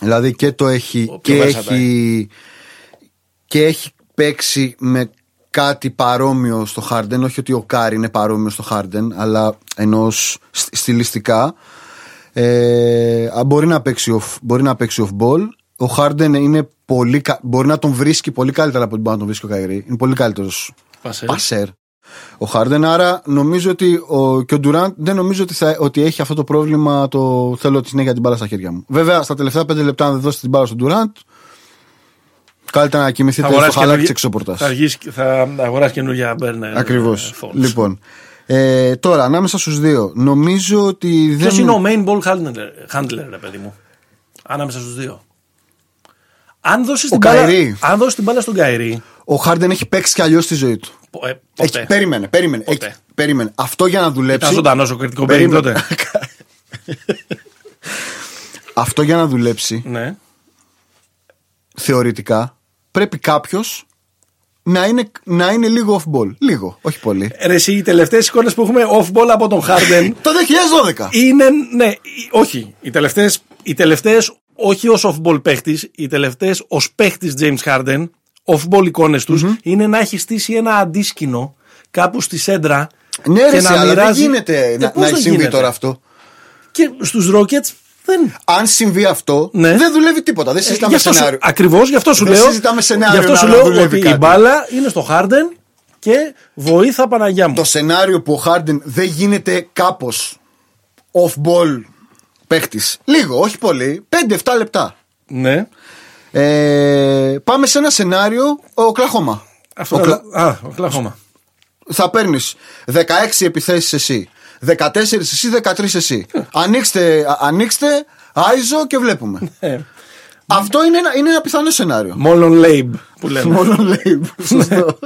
Δηλαδή και το έχει Ο πιο και versatile. έχει, και έχει παίξει με κάτι παρόμοιο στο Harden. Όχι ότι ο Κάρι είναι παρόμοιο στο Harden, αλλά ενώ σ- στιλιστικά ε, α, μπορεί, να παίξει off, μπορεί να παίξει off ball. Ο Harden είναι πολύ, κα- μπορεί να τον βρίσκει πολύ καλύτερα από ό,τι μπορεί να τον βρίσκει ο Καϊρή. Είναι πολύ καλύτερος Πασέρ. πασέρ. ο Χάρντεν. Άρα νομίζω ότι ο, και ο Ντουράντ δεν νομίζω ότι, θα, ότι έχει αυτό το πρόβλημα το θέλω τη συνέχεια την μπάλα στα χέρια μου. Βέβαια, στα τελευταία πέντε λεπτά, αν δεν δώσει την μπάλα στον Ντουράντ, καλύτερα να κοιμηθείτε στο χαλάκι της εξωπορτάς. Θα, θα αγοράσει καινούργια Μπέρνερ. Ακριβώς. Λοιπόν. Ε, τώρα, ανάμεσα στους δύο, νομίζω ότι δεν. Ποιος είναι ο main ball handler, handler ρε παιδί μου, ανάμεσα στους δύο. Αν δώσεις την, μπάλα, αν δώσεις την μπάλα στον Καϊρή. Ο Χάρντεν έχει παίξει κι αλλιώς τη ζωή του. Ε, έχει, περίμενε, περίμενε. Έχει, περίμενε. Αυτό για να δουλέψει. Ήταν ζωντανός ο κριτικό τότε. Αυτό για να δουλέψει. Ναι. Θεωρητικά πρέπει κάποιος να είναι, να είναι λίγο off-ball. Λίγο, όχι πολύ. Ρε, εσύ, οι τελευταίες εικόνες που έχουμε off-ball από τον Harden. το 2012. Είναι, ναι, όχι. Οι τελευταίες οι τελευταίες, όχι ως off-ball παίχτης, οι τελευταίες ως παίχτης James Harden, off-ball εικόνες τους, είναι να έχει στήσει ένα αντίσκηνο κάπου στη σέντρα. Ναι, και ρε, να αλλά μοιράζει... δεν γίνεται να, να συμβεί τώρα αυτό; Και στους Rockets δεν... Αν συμβεί αυτό, ναι. δεν δουλεύει τίποτα. Δεν συζητάμε ε, σενάριο. Ακριβώς γι' αυτό σου δεν λέω. Συζητάμε σενάριο γι' αυτό σου λέω ότι η μπάλα είναι στο Χάρντεν και βοήθα Παναγιά μου. Το σενάριο που ο Χάρντεν δεν γίνεται κάπως off-ball παίχτη. Λίγο, όχι πολύ. 5-7 λεπτά. Ναι. Ε, πάμε σε ένα σενάριο ο Κλαχώμα. Αυτό ο, Κλα... Α, ο Κλαχώμα. Θα παίρνεις 16 επιθέσεις εσύ. 14 εσύ, 13 εσύ. ανοίξτε, ανοίξτε, Άιζο και βλέπουμε. Ναι. Αυτό είναι ένα, είναι ένα πιθανό σενάριο. Μόλον Λέιμπ που λέμε. Μολών λαβέ. Σωστό.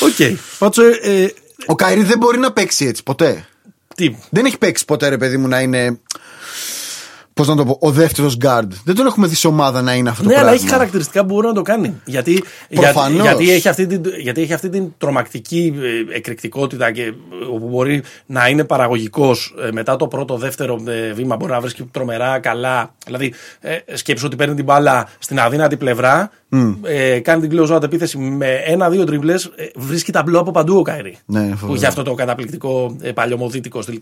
Οκ. Ε, ο Κάιρι δεν μπορεί να παίξει έτσι ποτέ. Τι; Δεν έχει παίξει ποτέ, ρε παιδί μου, να είναι Πώς να το πω, ο δεύτερος guard. Δεν τον έχουμε δει σε ομάδα να είναι αυτό ναι, το πράγμα. Ναι, αλλά έχει χαρακτηριστικά που μπορεί να το κάνει. Γιατί, γιατί, έχει αυτή την, γιατί έχει αυτή την τρομακτική ε, εκρηκτικότητα και όπου μπορεί να είναι παραγωγικός ε, μετά το πρώτο, δεύτερο ε, βήμα. Μπορεί να βρίσκει τρομερά καλά. Δηλαδή, σκέψου ότι παίρνει την μπάλα στην αδύνατη πλευρά, mm. κάνει την close out επίθεση με ένα-δύο τρίμπλε, βρίσκει ταμπλό από παντού ο Καϊρή. Ναι, που έχει αυτό το καταπληκτικό παλιωμοδίτικο στυλ.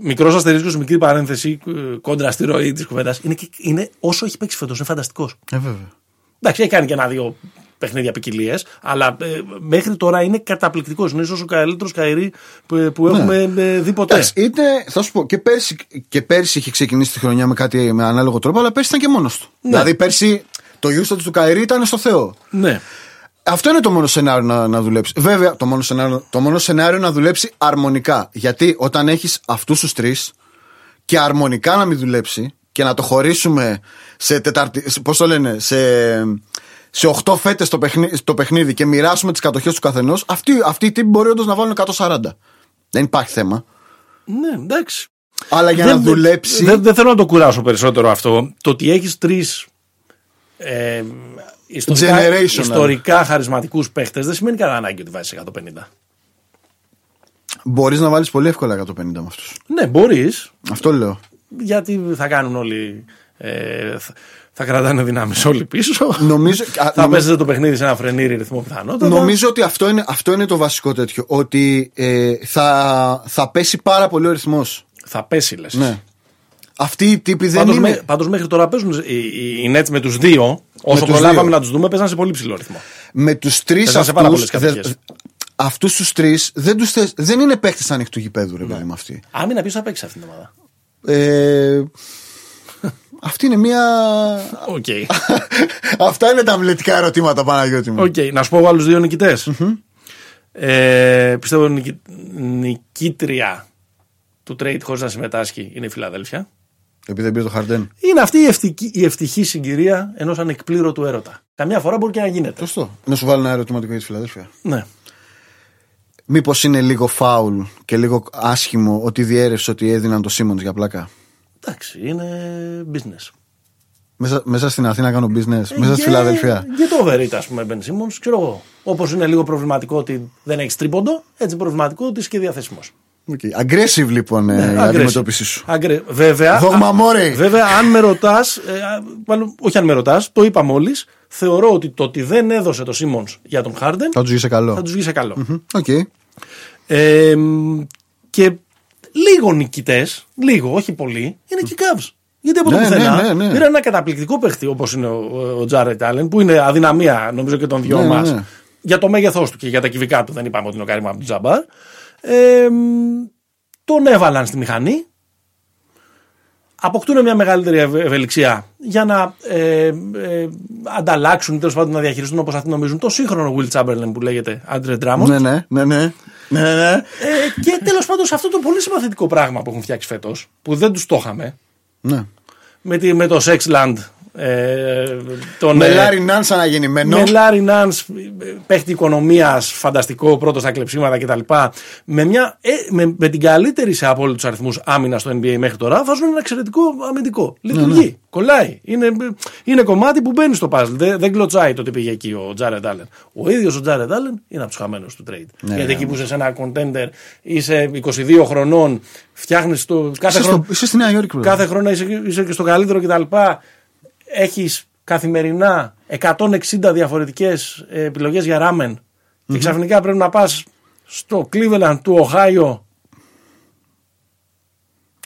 Μικρός αστερίσκος, μικρή παρένθεση κόντρα στη ροή της κουβέντας. Είναι, είναι, όσο έχει παίξει φέτος, είναι φανταστικός. Ε, βέβαια. Εντάξει, έχει κάνει και ένα-δύο παιχνίδια ποικιλίες, αλλά ε, μέχρι τώρα είναι καταπληκτικός. Είναι ίσως ο καλύτερος καηρή που, που ναι. έχουμε ε, δει ποτέ. Εντάξει, είτε, θα σου πω, και πέρσι, και πέρσι είχε ξεκινήσει τη χρονιά με κάτι με ανάλογο τρόπο, αλλά πέρσι ήταν και μόνος του. Ναι. Δηλαδή πέρσι το usage του Καηρή ήταν στο Θεό. Ναι. Αυτό είναι το μόνο σενάριο να, να δουλέψει. Βέβαια, το μόνο, σενάριο, το μόνο σενάριο να δουλέψει αρμονικά. Γιατί όταν έχεις αυτούς τους τρεις και αρμονικά να μην δουλέψει και να το χωρίσουμε σε τεταρτη, πώς το λένε, σε, σε 8 φέτες στο παιχνίδι, το παιχνίδι και μοιράσουμε τις κατοχές του καθενός, αυτοί, αυτοί οι τύποι μπορεί όντως να βάλουν 140. Δεν υπάρχει θέμα. Ναι, εντάξει. Αλλά για να δουλέψει. Δεν, δεν θέλω να το κουράσω περισσότερο αυτό. Το ότι έχεις τρεις ε, ιστορικά, ιστορικά χαρισματικούς παίχτες δεν σημαίνει κανένα ανάγκη ότι βάζεις 150. Μπορείς να βάλεις πολύ εύκολα 150 με αυτούς. Ναι, μπορείς. Αυτό λέω. Γιατί θα κάνουν όλοι. Ε, θα κρατάνε δυνάμεις όλοι πίσω. Νομίζω, θα παίζετε το παιχνίδι σε ένα φρενήρι ρυθμό πιθανότατα. Νομίζω ότι αυτό είναι, αυτό είναι το βασικό τέτοιο. Ότι ε, θα, θα πέσει πάρα πολύ ο ρυθμός. Θα πέσει, λες. Ναι. Αυτοί οι τύποι δεν πάντως είναι. Πάντως μέχρι τώρα παίζουν οι, οι, οι Nets με τους δύο. Όσο προλάβαμε να τους δούμε, παίζαν σε πολύ ψηλό ρυθμό. Με τους τρεις αυτούς αυτούς τους τρεις δεν, δεν είναι παίχτε ανοιχτού γηπέδου, ρε ναι. με αυτοί. Άμυνα ποιος θα παίξει αυτήν την ομάδα; Ε, αυτή είναι μια. Okay. Αυτά είναι τα αμυλετικά ερωτήματα, Παναγιώτη μου. Okay. Να σου πω άλλους δύο νικητές. Mm-hmm. Ε, πιστεύω νικη... νικήτρια του trade χωρίς να συμμετάσχει είναι η Φιλαδέλφια. Επειδή δεν πήρε το Χαρντέν. Είναι αυτή η ευτυχή, η ευτυχή συγκυρία ενός ανεκπλήρωτου έρωτα. Καμιά φορά μπορεί και να γίνεται. Σωστό. Να σου βάλω ένα ερωτηματικό για τη Φιλαδέλφια. Ναι. Μήπως είναι λίγο φάουλ και λίγο άσχημο ότι διέρευσε ότι έδιναν το Σίμον για πλάκα; Εντάξει, είναι business. Μέσα, μέσα στην Αθήνα κάνω business, μέσα στη Φιλαδελφία. Για το overeat, ας πούμε, Ben Simmons, ξέρω εγώ. Όπως είναι λίγο προβληματικό ότι δεν έχεις τρίποντο, έτσι προβληματικό ότι είσαι και διαθέσιμος. Okay. Aggressive λοιπόν ναι, η αντιμετώπιση σου. Αγκρε... Βέβαια, Δόγμα μόρι. βέβαια, αν με ρωτάς, ε, όχι αν με ρωτάς, το είπα μόλις, θεωρώ ότι το ότι δεν έδωσε το Σίμον για τον Χάρντεν θα τους βγει σε καλό. Θα τους βγει σε καλό. Mm-hmm. Okay. Ε, και λίγο νικητές, λίγο, όχι πολύ, είναι και οι Cavs. Γιατί από το ναι, πουθενά ναι, ναι, ναι. πήραν ένα καταπληκτικό παίχτη όπως είναι ο, ο Τζάρετ Άλεν, που είναι αδυναμία νομίζω και των δυο ναι, μας. ναι. για το μέγεθός του και για τα κυβικά του. Δεν είπαμε ότι είναι ο Καρύμ Αμπτου Τζαμπάρ. Ε, τον έβαλαν στη μηχανή. Αποκτούν μια μεγαλύτερη ευ- ευελιξία για να ε, ε, ανταλλάξουν ή τέλος πάντων να διαχειριστούν όπως αυτοί νομίζουν το σύγχρονο Will Chamberlain που λέγεται Άντρε Drummond. Ναι, ναι, ναι, ναι. ναι, ναι. Ε, και τέλος πάντων σε αυτό το πολύ συμπαθητικό πράγμα που έχουν φτιάξει φέτος, που δεν τους το είχαμε, ναι. με, τη, με το Sexland. Ε, τον, Με ε, Λάρι Νάνς αναγεννημένο. με Λάρι Νάνς, παίχτη οικονομίας, φανταστικό, πρώτος στα κλεψίματα κτλ. Με, μια, ε, με, με την καλύτερη σε απόλυτους αριθμούς άμυνας στο NBA μέχρι τώρα, βάζουν ένα εξαιρετικό αμυντικό. Λειτουργεί, κολλάει. Είναι, είναι κομμάτι που μπαίνει στο puzzle. Δεν, δεν κλωτσάει το ότι πήγε εκεί ο Τζάρετ Άλεν. Ο ίδιος ο Τζάρετ Άλεν είναι από τους χαμένους του trade. Ναι, Γιατί ναι, εκεί που είσαι σε ένα contender, είσαι 22 χρονών, φτιάχνεις το. Κάθε, Είσαι, χρόνο, στο, είσαι στη Νέα Υόρκη, brother. κάθε χρόνο είσαι, είσαι και στο καλύτερο κτλ. Έχεις καθημερινά 160 διαφορετικές επιλογές για ράμεν. Και ξαφνικά πρέπει να πας στο Cleveland του Οχάιο.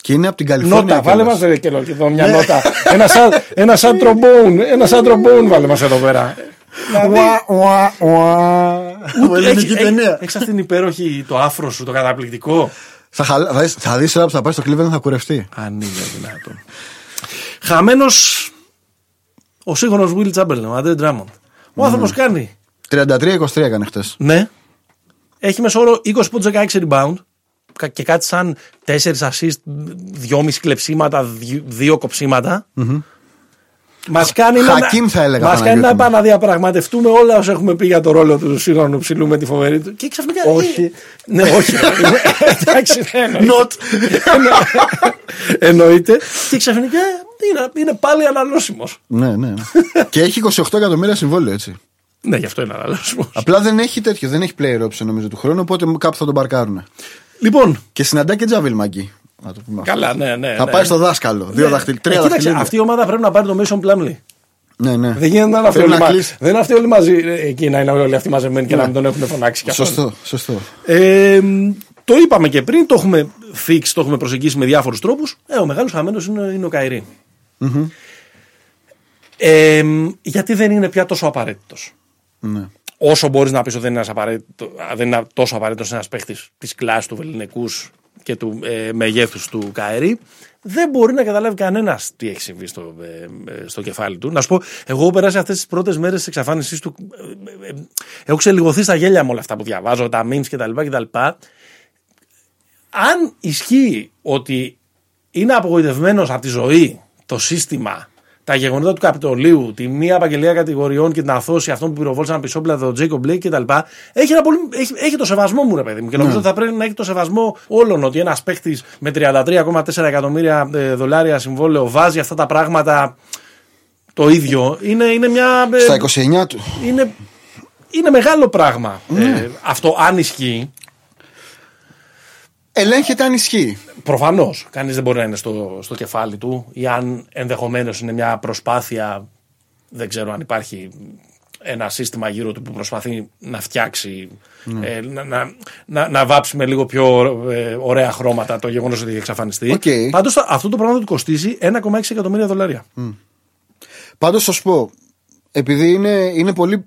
Και είναι από την Καλιφόρνια. Νότα, βάλε κιόλας. μας ρε και εδώ μια νότα. ένα σαν, ένα σαν τρομπόουν, ένα σαν τρομπόουν βάλε μας εδώ πέρα. Δηλαδή, Ουα, ουα, ουα. ούτε- Ελληνική έχει- ταινία. Έχεις αυτή την υπέροχη, το άφρο σου, το καταπληκτικό. Θα, χαλα- θα, δεις- θα δεις τώρα που θα πάει στο Cleveland θα κουρευτεί. Αν είναι δυνατόν. Χαμένος ο σύγχρονος Will Chamberlain, ο Αντρέ Drummond. Ο άνθρωπος κάνει 33-23 έκανε χτες. Ναι. Έχει μεσόωρο 20 πόντους 16 rebound κα- και κάτι σαν 4 assist, 2,5 κλεψίματα, 2 κοψίματα. Μας κάνει, να, Χακίμ θα έλεγα, μας κάνει Παναγιώτη να μου. επαναδιαπραγματευτούμε όλα όσα έχουμε πει για το ρόλο του σύγχρονου ψηλού με τη φοβερή του. Και ξαφνικά. Όχι. ναι, όχι. Εντάξει, ναι, εννοείται. Not. εννοείται. Και ξαφνικά είναι, είναι πάλι αναλώσιμος. ναι, ναι. ναι. και έχει 28 εκατομμύρια συμβόλαιο έτσι. Ναι, γι' αυτό είναι αναλώσιμος. Απλά δεν έχει τέτοιο, δεν έχει player option νομίζω του χρόνου, οπότε κάπου θα τον παρκάρουν. Λοιπόν, Και συναντά και Τζαβίλ Μαγκή. Να το πούμε αυτό. καλά, ναι, ναι. Θα ναι. πάει στο δάσκαλο. Δύο Ναι. δαχτυλ, Ε, τρία κοίταξε, δαχτυλίδια. αυτή η ομάδα πρέπει να πάρει το Mason Plumlee. Ναι, ναι. Δεν γίνεται να είναι αυτοί Πρέπει όλοι, να μα... κλείσει. δεν είναι αυτοί όλοι μαζί ε, εκεί να είναι όλοι αυτοί μαζεμένοι και να μην τον έχουν φωνάξει κι αυτόν. Σωστό, σωστό. Ε, το είπαμε και πριν, το έχουμε fix, το έχουμε προσεγγίσει με διάφορους τρόπους. Ε, ο μεγάλος χαμένος είναι, είναι ο καιρη Ε, γιατί δεν είναι πια τόσο απαραίτητος. Ναι. Όσο μπορείς να πεις ότι δεν είναι, ένας απαραίτητο, δεν είναι τόσο απαραίτητος ένας παίχτης της κλάσης του Βεληνικού και του ε, μεγέθους του Καερή, δεν μπορεί να καταλάβει κανένας τι έχει συμβεί στο, ε, ε, στο κεφάλι του. Να σου πω, εγώ έχω περάσει αυτές τις πρώτες μέρες της εξαφάνισής του. ε, ε, ε, έχω ξελιγωθεί στα γέλια με όλα αυτά που διαβάζω, τα memes κτλ. κτλ. Αν ισχύει ότι είναι απογοητευμένος από τη ζωή, το σύστημα, τα γεγονότα του Καπιτολίου, τη μία απαγγελία κατηγοριών και την αθώση αυτών που πυροβόλησαν πισόπλαδο, ο Τζέικο Μπλέικ κτλ. Έχει, ένα πολύ, έχει, έχει το σεβασμό μου, ρε παιδί μου. Και νομίζω ότι θα πρέπει να έχει το σεβασμό όλων. Ότι ένας παίχτη με 33,4 εκατομμύρια ε, δολάρια συμβόλαιο βάζει αυτά τα πράγματα το ίδιο. Είναι, είναι μια. ε, Στα 29 του. είναι, είναι μεγάλο πράγμα. Ε, αυτό αν ισχύει. Ελέγχεται αν ισχύει. Προφανώς. Κανείς δεν μπορεί να είναι στο, στο κεφάλι του ή αν ενδεχομένως είναι μια προσπάθεια. Δεν ξέρω αν υπάρχει ένα σύστημα γύρω του που προσπαθεί να φτιάξει, ε, να, να, να, να βάψει με λίγο πιο ε, ωραία χρώματα το γεγονός ότι έχει εξαφανιστεί. Οκ. Πάντως αυτό το πράγμα θα του κοστίσει 1,6 εκατομμύρια δολάρια. Πάντως θα σου πω, επειδή είναι, είναι πολύ.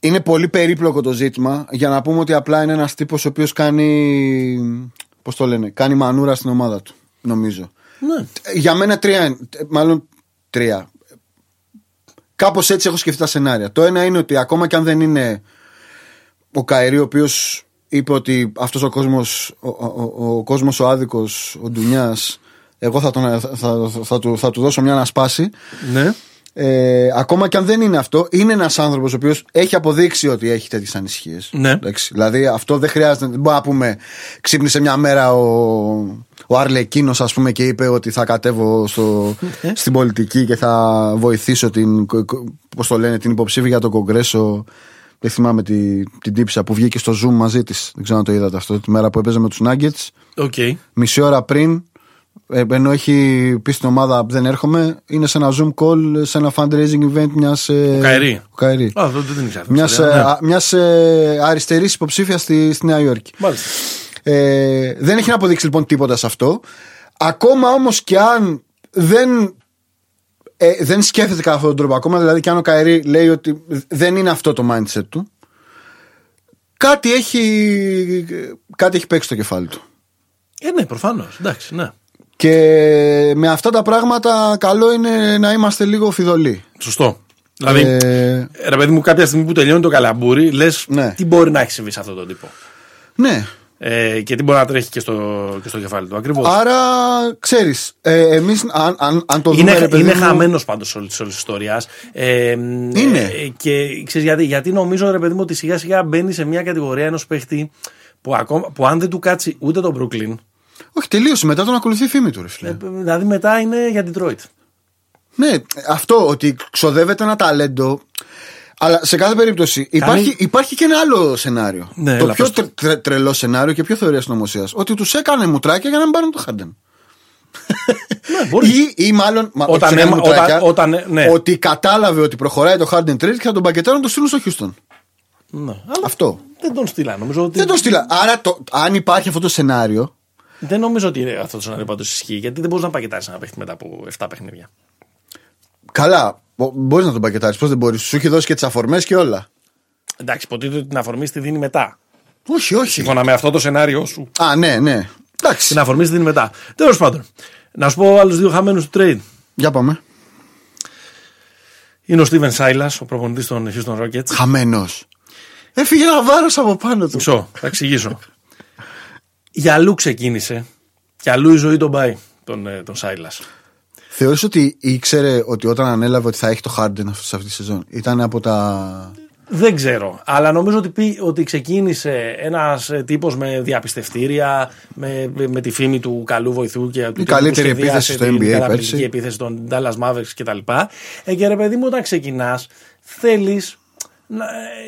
Είναι πολύ περίπλοκο το ζήτημα για να πούμε ότι απλά είναι ένας τύπος ο οποίος κάνει. Πώς το λένε, κάνει μανούρα στην ομάδα του, νομίζω. Ναι. Για μένα τρία, είναι- μάλλον τρία. Κάπως έτσι έχω σκεφτεί τα σενάρια. Το ένα είναι ότι ακόμα και αν δεν είναι ο Καερή, ο οποίος είπε ότι αυτός ο κόσμος, ο, ο, ο, ο κόσμος ο άδικος, ο Ντουνιάς, εγώ θα, τον, θα, θα, θα, του, θα του δώσω μια να σπάσει. ναι. Ε, ακόμα και αν δεν είναι αυτό, είναι ένας άνθρωπος ο οποίος έχει αποδείξει ότι έχει τέτοιες ανησυχίες. Ναι. Δηλαδή αυτό δεν χρειάζεται. Δεν μπορούμε να πούμε. Ξύπνησε μια μέρα ο, ο Αρλεκίνο, ας πούμε, και είπε ότι θα κατέβω στο, στην πολιτική και θα βοηθήσω την, πώς το λένε, την υποψήφια για το Κογκρέσο. Δεν θυμάμαι τη, την τύπισσα που βγήκε στο Zoom μαζί της. Δεν ξέρω αν το είδατε αυτό. Τη μέρα που έπαιζε με τους Nuggets. OK. Μισή ώρα πριν, ε, ενώ έχει πει στην ομάδα δεν έρχομαι, είναι σε ένα Zoom call, σε ένα fundraising event μιας. Ο Kyrie. Ο Kyrie. Α, αυτό δεν ήξερα. αυτή η Μιας ιστορία, ναι. μιας, ε, αριστερής υποψήφιας στη, στη Νέα Υόρκη. Μάλιστα. Ε, δεν έχει να αποδείξει λοιπόν τίποτα σε αυτό. Ακόμα όμως και αν δεν ε, δεν σκέφτεται κατά αυτόν τον τρόπο ακόμα. Δηλαδή, και αν ο Καηρή λέει ότι δεν είναι αυτό το mindset του, κάτι έχει, κάτι έχει παίξει στο κεφάλι του. Ε, ναι, προφανώς. Εντάξει, ναι. Και με αυτά τα πράγματα, καλό είναι να είμαστε λίγο φιδωλοί. Σωστό. Δηλαδή, Ε, ρε παιδί μου, κάποια στιγμή που τελειώνει το καλαμπούρι, λες Ναι. τι μπορεί να έχει συμβεί σε αυτόν τον τύπο; ναι. Ε, και τι μπορεί να τρέχει και στο, και στο κεφάλι του. Ακριβώς. Άρα, ξέρεις, ε, εμείς, αν, αν, αν το δούμε. Είναι, ρε παιδί είναι μου, χαμένος πάντως όλης της ιστορίας. Ε, Είναι. ε, και ξέρεις γιατί, γιατί νομίζω, ρε παιδί μου, ότι σιγά σιγά μπαίνει σε μια κατηγορία ενός παίχτη που, ακόμα, που αν δεν του κάτσει ούτε το Brooklyn, Όχι, τελείωσε. Μετά τον ακολουθεί η φήμη του, ρε φίλε. ε, δηλαδή μετά είναι για Detroit. Ναι, αυτό ότι ξοδεύεται ένα ταλέντο. Αλλά σε κάθε περίπτωση υπάρχει, υπάρχει και ένα άλλο σενάριο. Ναι, το έλα, πιο πες το. τρε- τρε- τρελό σενάριο και πιο θεωρίας συνωμοσία. Ότι τους έκανε μουτράκια για να μην πάρουν το Χάντεν. ναι, μπορεί. Ή, ή μάλλον. Μα, Όταν όχι σε έκανε έμα- μουτράκια, όταν- όταν- ναι. Ότι κατάλαβε ότι προχωράει το Harden Trade και θα τον πακετάρουν να το στείλουν στο Houston. ναι. Αλλά Αυτό. δεν τον στείλα. Νομίζω ότι, Δεν το στείλα. Άρα, το, αν υπάρχει αυτό το σενάριο. Δεν νομίζω ότι είναι αυτό το σενάριο πάντως ισχύει. Γιατί δεν μπορεί να πακετάρεις ένα παίχτη μετά από 7 παιχνίδια. Καλά, μπορείς να τον πακετάρεις. Πώς δεν μπορείς. Σου έχει δώσει και τις αφορμές και όλα. Εντάξει, υποτίθεται ότι την αφορμή στη δίνει μετά. Όχι, όχι. Σύμφωνα με αυτό το σενάριο σου. Α, ναι, ναι. Εντάξει. Την αφορμή στη δίνει μετά. Τέλος πάντων, να σου πω άλλους δύο χαμένους του trade. Για πάμε. Είναι ο Steven Silas, ο προπονητής των Houston Rockets. Χαμένος. Έφυγε ένα βάρος από πάνω του. Μισό, θα εξηγήσω. Για αλλού ξεκίνησε και αλλού η ζωή τον πάει τον, ε, τον Silas. Θεωρείς ότι ήξερε ότι όταν ανέλαβε ότι θα έχει το Harden αυτή- σε αυτή τη σεζόν ήταν από τα. Δεν ξέρω, αλλά νομίζω ότι, πει, ότι ξεκίνησε ένας τύπος με διαπιστευτήρια, με, με τη φήμη του καλού βοηθού και του τύπου που καλύτερη σχεδίασε επίθεση στο την NBA καταπληκτική πέρσι. επίθεση των Dallas Mavericks κτλ. Ε, και ρε παιδί μου, όταν ξεκινάς, θέλεις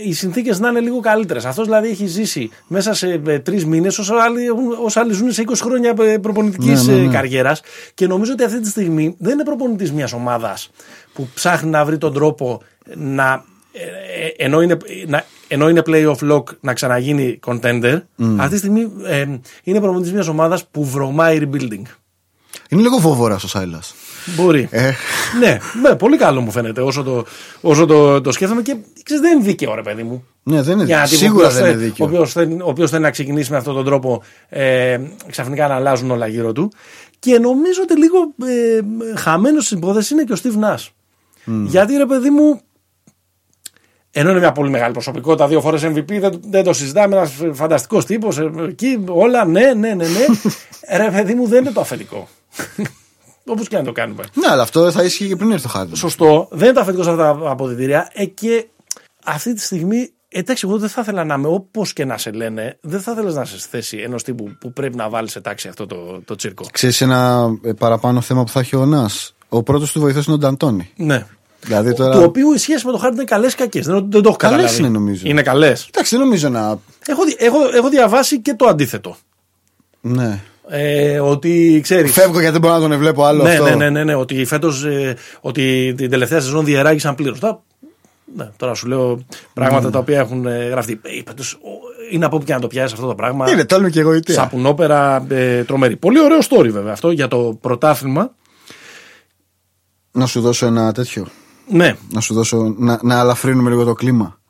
οι συνθήκες να είναι λίγο καλύτερες. Αυτός δηλαδή έχει ζήσει μέσα σε τρεις μήνες όσο άλλοι, έχουν- όσο άλλοι ζουν σε 20 χρόνια προπονητικής Ναι, ναι, ναι. καριέρας. Και νομίζω ότι αυτή τη στιγμή δεν είναι προπονητής μιας ομάδας που ψάχνει να βρει τον τρόπο να. ε, ε, ενώ είναι, να, ενώ είναι playoff lock να ξαναγίνει contender, αυτή τη στιγμή ε, είναι προπονητής μιας ομάδας που βρωμάει rebuilding. Είναι λίγο βόβορα ο Σάιλα. Μπορεί. Ε. ναι, ναι, πολύ καλό μου φαίνεται όσο το, όσο το, το σκέφτομαι και ξέρεις, δεν είναι δίκαιο, ρε παιδί μου. Ναι, δεν είναι Για ένα δίκαιο. τύπο Σίγουρα ο οποίος δεν είναι θέλει- δίκαιο. Ο οποίος θέλει, ο οποίος θέλει να ξεκινήσει με αυτόν τον τρόπο ε, ξαφνικά να αλλάζουν όλα γύρω του. Και νομίζω ότι λίγο ε, χαμένος στην υπόθεση είναι και ο Steve Nash. Γιατί ρε παιδί μου, ενώ είναι μια πολύ μεγάλη προσωπικότητα, δύο φορές MVP, δεν, δεν το συζητάμε. Ένας φανταστικός τύπος. Εκεί όλα, ναι, ναι, ναι, ναι. ρε παιδί μου, δεν είναι το αφεντικό. Όπως και να το κάνουμε. Ναι, αλλά αυτό θα ίσχυε και πριν έρθει ο Harden. Σωστό, δεν είναι το αφεντικό σε αυτά τα αποδητήρια. Ε, και αυτή τη στιγμή, εντάξει, εγώ δεν θα ήθελα να είμαι όπως και να σε λένε, δεν θα ήθελα να είσαι στη θέση ενός τύπου που πρέπει να βάλει σε τάξη αυτό το, το τσίρκο. Ξέρεις ένα ε, παραπάνω θέμα που θα έχει ο Νας. Ο πρώτος του βοηθός είναι ο Νταντώνη. Ναι. Δηλαδή τώρα. Του οποίου οι σχέσει με τον Χάρντ είναι καλές ή κακές. Δεν, δεν το έχω Καλές καταλάβει. είναι, νομίζω. Είναι καλές. Εντάξει, δεν νομίζω να. Έχω, δι- έχω, έχω διαβάσει και το αντίθετο. Ναι. Ε, ότι ξέρει. Φεύγω γιατί δεν μπορώ να τον ευλέπω άλλο Ναι, αυτό. ναι, ναι, ναι, ναι, ότι φέτος ότι την τελευταία σεζόν διεράγησαν πλήρως. Τώρα, ναι, τώρα σου λέω πράγματα τα οποία έχουν ε, γραφτεί. Ε, πάντως, ο- είναι από όπου και να το πιάσεις αυτό το πράγμα. Είναι, τέλο και εγωιτεία. Σαπουνόπερα ε, τρομερή. Πολύ ωραίο story βέβαια αυτό για το πρωτάθλημα. Να σου δώσω ένα τέτοιο. Ναι, Να σου δώσω. Να, να αλαφρύνουμε λίγο το κλίμα.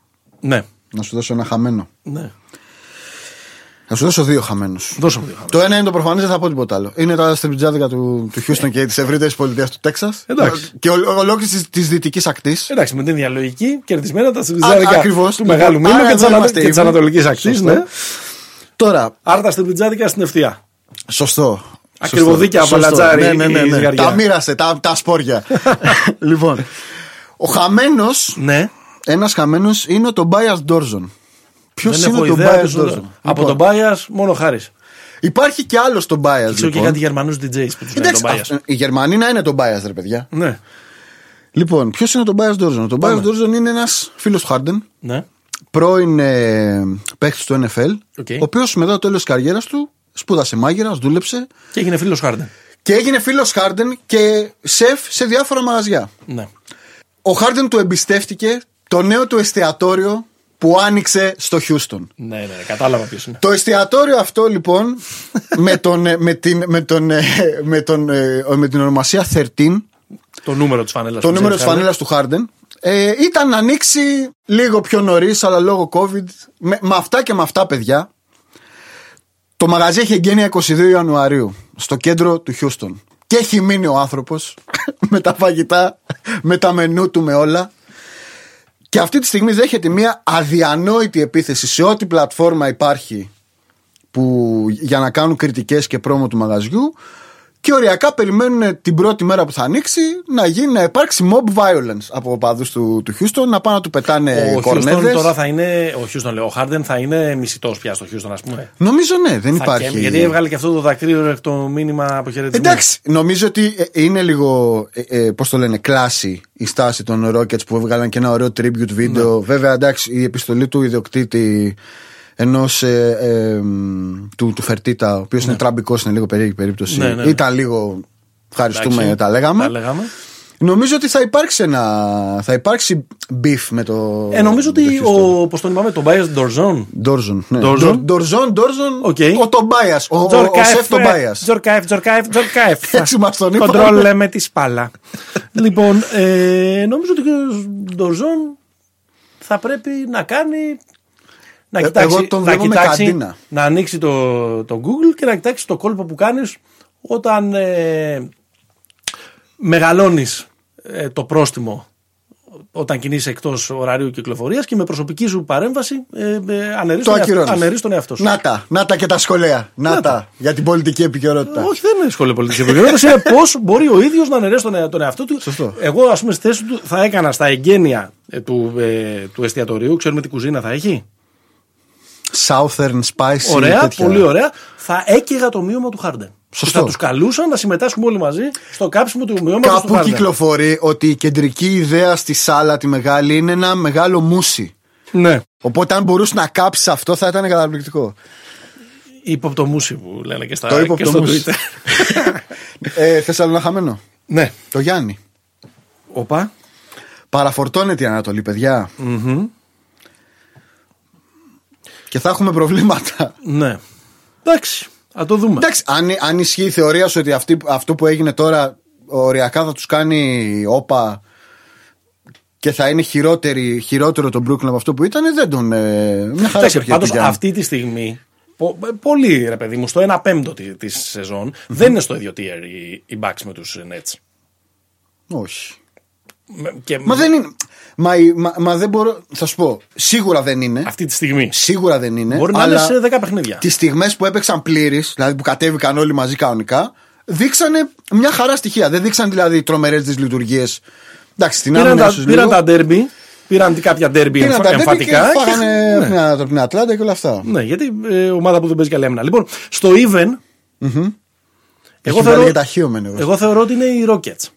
ναι, Να σου δώσω ένα χαμένο. ναι. Να σου δώσω δύο χαμένους. Δώσε μου δύο χαμένα. Το ένα είναι το προφανές, δεν θα πω τίποτα άλλο. Είναι τα στριπτζάδικα του, του Houston και της ευρύτερης πολιτείας του Τέξας. Εντάξει. Και ολόκληρης της δυτικής ακτής. Εντάξει, με την διαλογική κερδισμένα τα Α, στριπτζάδικα ακριβώς. του Μεγάλου Λοιπόν, Μήλου άρα και της εδώ ανα- είμαστε και της even. Ανατολικής Ακτής. Σωστό. Ναι. Τώρα, Άρα τα στριπτζάδικα στην ευθεία. σωστό. Ακριβωδίκια Σωστό. από λατζάρι Ναι, ναι, ναι, η ναι. ζυγαριά. Τα μοίρασε, τα, τα σπόρια. λοιπόν, ο χαμένος, Ναι. ένας χαμένος είναι ο Τομπάια Ντόρζον. Ποιος Δεν είναι έχω ο ιδέα Τομπάια ποιος είναι το- Ντόρζον. Από Λοιπόν, τον Μπάια μόνο χάρης. Υπάρχει και άλλο Τομπάια. Ξέρω και Λοιπόν. κάτι Γερμανούς DJs που τους λένε τον Εντάξει, Μπάια. αυτό- οι Γερμανοί να είναι τον Μπάια, ρε παιδιά. Ναι. Λοιπόν, ποιος είναι ο Τομπάια Ντόρζον. Ο Τομπάια Πάμε. Ντόρζον είναι ένας φίλος του Χάρντεν, Ναι. πρώην ε, παίκτης του NFL, Οκ. ο οποίος μετά το τέλος της καριέρας του σπούδασε μάγειρας, δούλεψε Και έγινε φίλος Χάρντεν. και έγινε φίλος Χάρντεν και σεφ σε διάφορα μαγαζιά. Ναι. Ο Χάρντεν του εμπιστεύτηκε το νέο του εστιατόριο που άνοιξε στο Χιούστον. Ναι, ναι, ναι, κατάλαβα ποιος είναι. Το εστιατόριο αυτό λοιπόν με, τον, ε, με, την, με, τον, ε, με, τον, ε, με την ονομασία 13 το νούμερο της φανέλας το νούμερο της φανέλας του Χάρντεν. Ε, ήταν να ανοίξει λίγο πιο νωρίς, αλλά λόγω COVID. Με, με αυτά και με αυτά, παιδιά. Το μαγαζί έχει εγγένεια 22 Ιανουαρίου στο κέντρο του Χιούστον. Και έχει μείνει ο άνθρωπος με τα φαγητά, με τα μενού του, με όλα. Και αυτή τη στιγμή δέχεται μια αδιανόητη επίθεση σε ό,τι πλατφόρμα υπάρχει που, για να κάνουν κριτικές και πρόμο του μαγαζιού και οριακά περιμένουν την πρώτη μέρα που θα ανοίξει να, γίνει, να υπάρξει mob violence από οπαδούς του, του Houston να πάνε να του πετάνε Ο κορνέδες. Houston τώρα θα είναι. Ο Houston, λέω, ο Harden θα είναι μισητός πια στο Houston, ας πούμε. Νομίζω ναι, δεν Θα υπάρχει. και- γιατί έβγαλε και αυτό το δακτύριο το μήνυμα αποχαιρετισμού. Εντάξει, νομίζω ότι ε, είναι λίγο, ε, ε, πώς το λένε, κλάση η στάση των Rockets που έβγαλαν και ένα ωραίο tribute video. Ναι. Βέβαια, εντάξει, η επιστολή του ιδιοκτήτη ενός ε, ε, μ, του, του Φερτίτα, ο οποίος είναι τραμπικό, είναι λίγο περίεργη περίπτωση. Ναι, ναι, ναι. Ήταν λίγο. Ευχαριστούμε, Εντάξει, τα λέγαμε. Τα λέγαμε. Νομίζω ότι θα υπάρξει ένα. Θα υπάρξει beef με το. Ε, νομίζω με το ότι Houston. ο. Πώς τον είπαμε, τον Μπάιερ Ντορζόν. Ντόρζον. Ναι. Ντόρζον. Ντορζον, Ντόρζον. Οκ. Ο Τομπάια. Ο, ο, ο Σεφ Τομπάια. Τζορκάεφ, Τζορκάεφ, Τζορκάεφ. Έτσι μας τον είπαν. Κοντρόλ λέμε τη σπάλα. λοιπόν, ε, νομίζω ότι ο Ντορζόν θα πρέπει να κάνει. Να Ε, κοιτάξει, εγώ τον να, βλέπω με κοιτάξει καντίνα. να ανοίξει το, το Google και να κοιτάξει το κόλπο που κάνεις όταν ε, μεγαλώνεις ε, το πρόστιμο όταν κινείσαι εκτός ωραρίου κυκλοφορίας και με προσωπική σου παρέμβαση ε, ε, αναιρείς, Το τον, εαυτό, ακυρώνεις. αναιρείς τον εαυτό σου. Να τα, να τα και τα σχολεία. Να, Να τα, για την πολιτική επικαιρότητα. Όχι, δεν είναι σχολείο πολιτική επικοινωνία. είναι πώς μπορεί ο ίδιος να αναιρέσει τον, ε- τον εαυτό του. Σωστό. Εγώ, ας πούμε, στη θέση του θα έκανα στα εγγένεια ε, του, ε, του εστιατορίου. Ξέρουμε τι κουζίνα θα έχει; Southern Spicy. Ωραία, τέτοια. πολύ ωραία. Θα έκαιγα το μείωμα του Χάρντεν. Σωστό. Θα τους καλούσα να συμμετάσχουμε όλοι μαζί στο κάψιμο του μειώματο του Κάπου Χάρντεν. κυκλοφορεί ότι η κεντρική ιδέα στη σάλα τη μεγάλη είναι ένα μεγάλο μουσι. Ναι. Οπότε αν μπορούσε να κάψεις αυτό θα ήταν καταπληκτικό. Υποπτωμούσι που λένε και, στα, Το και είπε στο το μουσι. Twitter. ε, θες άλλο ένα χαμένο. ναι. Το Γιάννη. Οπα. Παραφορτώνεται η Ανατολή, παιδιά. Και θα έχουμε προβλήματα. Ναι. Εντάξει. Θα το δούμε. Εντάξει, αν, αν ισχύει η θεωρία σου ότι αυτή, αυτό που έγινε τώρα οριακά θα τους κάνει όπα και θα είναι χειρότερη, χειρότερο τον Brooklyn από αυτό που ήταν, δεν τον. Ε, μια χαρά Εντάξει, το πάντως Γιάννη. αυτή τη στιγμή, πο- πολύ ρε παιδί μου, στο 1 πέμπτο τη της σεζον δεν είναι στο ίδιο tier οι, οι Bucks με τους Nets. Όχι. Με- Και Μα δεν είναι. Μα, η- μα, μα δεν μπορώ. Θα σου πω. Σίγουρα δεν είναι. αυτή τη στιγμή. Σίγουρα δεν είναι. Μπορεί να αλλά είναι σε 10 παιχνίδια. Τις στιγμές που έπαιξαν πλήρει, δηλαδή που κατέβηκαν όλοι μαζί κανονικά, δείξανε μια χαρά στοιχεία. Δεν δείξαν δηλαδή τρομερές δυσλειτουργίες. Εντάξει, στην Πήραν, άμυνα τα, ίσως πήραν λίγο. τα derby, πήραν κάποια derby Πήραν εμφα- τα derby εμφατικά. Και φάγανε ναι. ναι. από την Ατλάντα και όλα αυτά. Ναι, γιατί ε, ομάδα που δεν παίζει καλή άμυνα. Λοιπόν, στο even. Έχει βγάλει και τα χείωμεν εγώ. εγώ θεωρώ ότι είναι οι Rockets.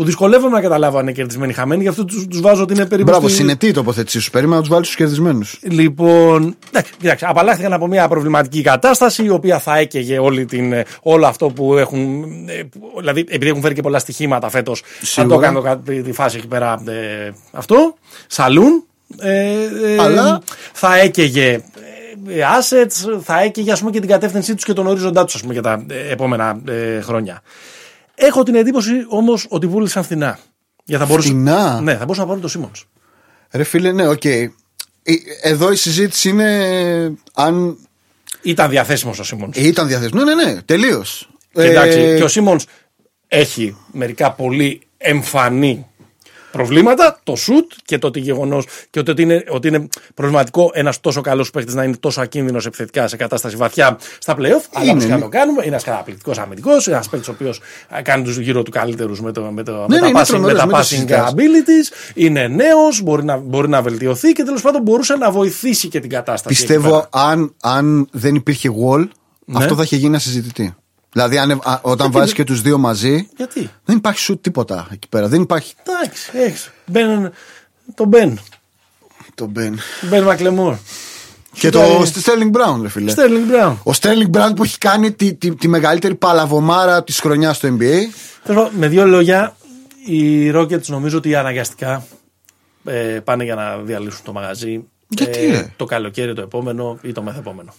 Που δυσκολεύομαι να καταλάβω αν είναι κερδισμένοι ή χαμένοι, γι' αυτό τους τους βάζω ότι είναι περίπου. Μπράβο, στη- συνετή η τοποθέτησή σου. Περίμενα να τους βάλεις τους κερδισμένους. Λοιπόν, εντάξει, κοιτάξτε, απαλλάχθηκαν από μια προβληματική κατάσταση η οποία θα έκαιγε όλη την, ε, όλο αυτό που έχουν. ε, που- Δηλαδή, επειδή έχουν φέρει και πολλά στοιχήματα φέτος, θα το Σίγουρα. κάνω κα- τη, τη φάση εκεί πέρα ε, αυτό. Σαλούν. Ε, ε, Αλλά- θα έκαιγε ε, ε, assets, θα έκαιγε ας πούμε, και την κατεύθυνσή τους και τον ορίζοντά τους για τα ε, επόμενα ε, χρόνια. Έχω την εντύπωση όμως ότι πούλησαν φθηνά. Για θα μπορούσαν, Φθηνά; Ναι, θα μπορούσαν να πάρουν το Σίμονς. Ρε φίλε, ναι, οκ. Ε, Εδώ η συζήτηση είναι αν Ήταν διαθέσιμος ο Σίμονς. ήταν διαθέσιμος. Ναι, ναι, ναι, τελείως. Εντάξει, και ο Σίμονς έχει μερικά πολύ εμφανή προβλήματα. Το σουτ και το ότι γεγονός και ότι, ότι είναι, ότι είναι προβληματικό ένας τόσο καλός παίχτης να είναι τόσο ακίνδυνος επιθετικά σε κατάσταση βαθιά στα playoff. Αλλά Είναι, όπως και να ναι. το κάνουμε, είναι ένας καταπληκτικός αμυντικός, ένας παίχτης ο οποίος κάνει τους γύρω του καλύτερους με, το, με, το, Ναι, με ναι, τα είναι passing, τρομερός, με τα μην το passing συζητάς. abilities. Είναι νέος, μπορεί να, μπορεί να βελτιωθεί και τέλος πάντων μπορούσε να βοηθήσει και την κατάσταση. εκεί Πιστεύω πέρα. αν, αν δεν υπήρχε wall, Ναι. αυτό θα είχε γίνει ένα συζητητή. Δηλαδή, αν, α, όταν βάζεις και τους δύο μαζί, Γιατί; δεν υπάρχει σου τίποτα εκεί πέρα. Δεν υπάρχει. Εντάξει, έχεις. Μπεν, τον Μπεν. Το Μπεν. Μπεν Μακλεμόρ. Και το Sterling Brown, ρε φίλε. Στέρλινγκ Μπράουν. Ο Sterling Brown που έχει κάνει τη, τη, τη μεγαλύτερη παλαβομάρα της χρονιάς στο NBA. Με δύο λόγια, οι Rockets νομίζω ότι αναγκαστικά ε, πάνε για να διαλύσουν το μαγαζί. Γιατί, ε, ρε; το καλοκαίρι το επόμενο ή το μεθεπόμενο.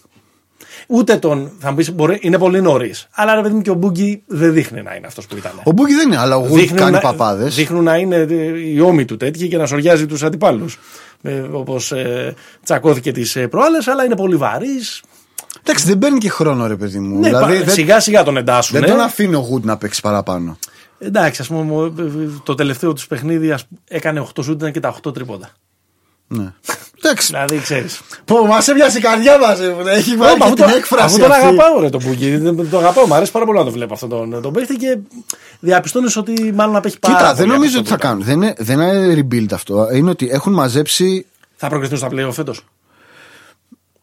Ούτε τον. Θα μου πεις, μπορεί, είναι πολύ νωρίς. Αλλά ρε παιδί μου και ο Μπούγκη δεν δείχνει να είναι αυτός που ήταν. Ο Μπούγκη δεν είναι, αλλά ο Γουλ κάνει παπάδες. Δείχνουν να είναι οι ώμοι του τέτοιοι και να σοριάζει τους αντιπάλους. Ε, Όπως ε, τσακώθηκε τις ε, προάλλες, αλλά είναι πολύ βαρύς. Εντάξει, δεν παίρνει και χρόνο, ρε παιδί μου. Ναι, δηλαδή, πα- δεν, σιγά σιγά τον εντάσσουν. δεν τον αφήνει ο Γουτ να παίξει παραπάνω. Εντάξει, ας πούμε, μου- το τελευταίο τους παιχνίδι ας, έκανε 8 σούτ ήταν και τα 8 τρίποντα. Ναι. Εντάξει. Δηλαδή, ξέρεις. Πω, μας έβιασε η καρδιά μας. Έχει βάλει και την έκφραση. Αυτό τον αυτή. αγαπάω, ρε το Μπούκι. Δεν- Το αγαπάω, μου αρέσει πάρα πολύ να το βλέπω αυτόν τον, τον παίχτη και διαπιστώνεις ότι μάλλον απέχει πάρα Κοίτα, πολύ δεν από νομίζω αυτό ότι θα που ήταν. κάνουν. Δεν είναι, δεν είναι rebuild αυτό. Είναι ότι έχουν μαζέψει. Θα προκριθούν στα πλέον φέτος;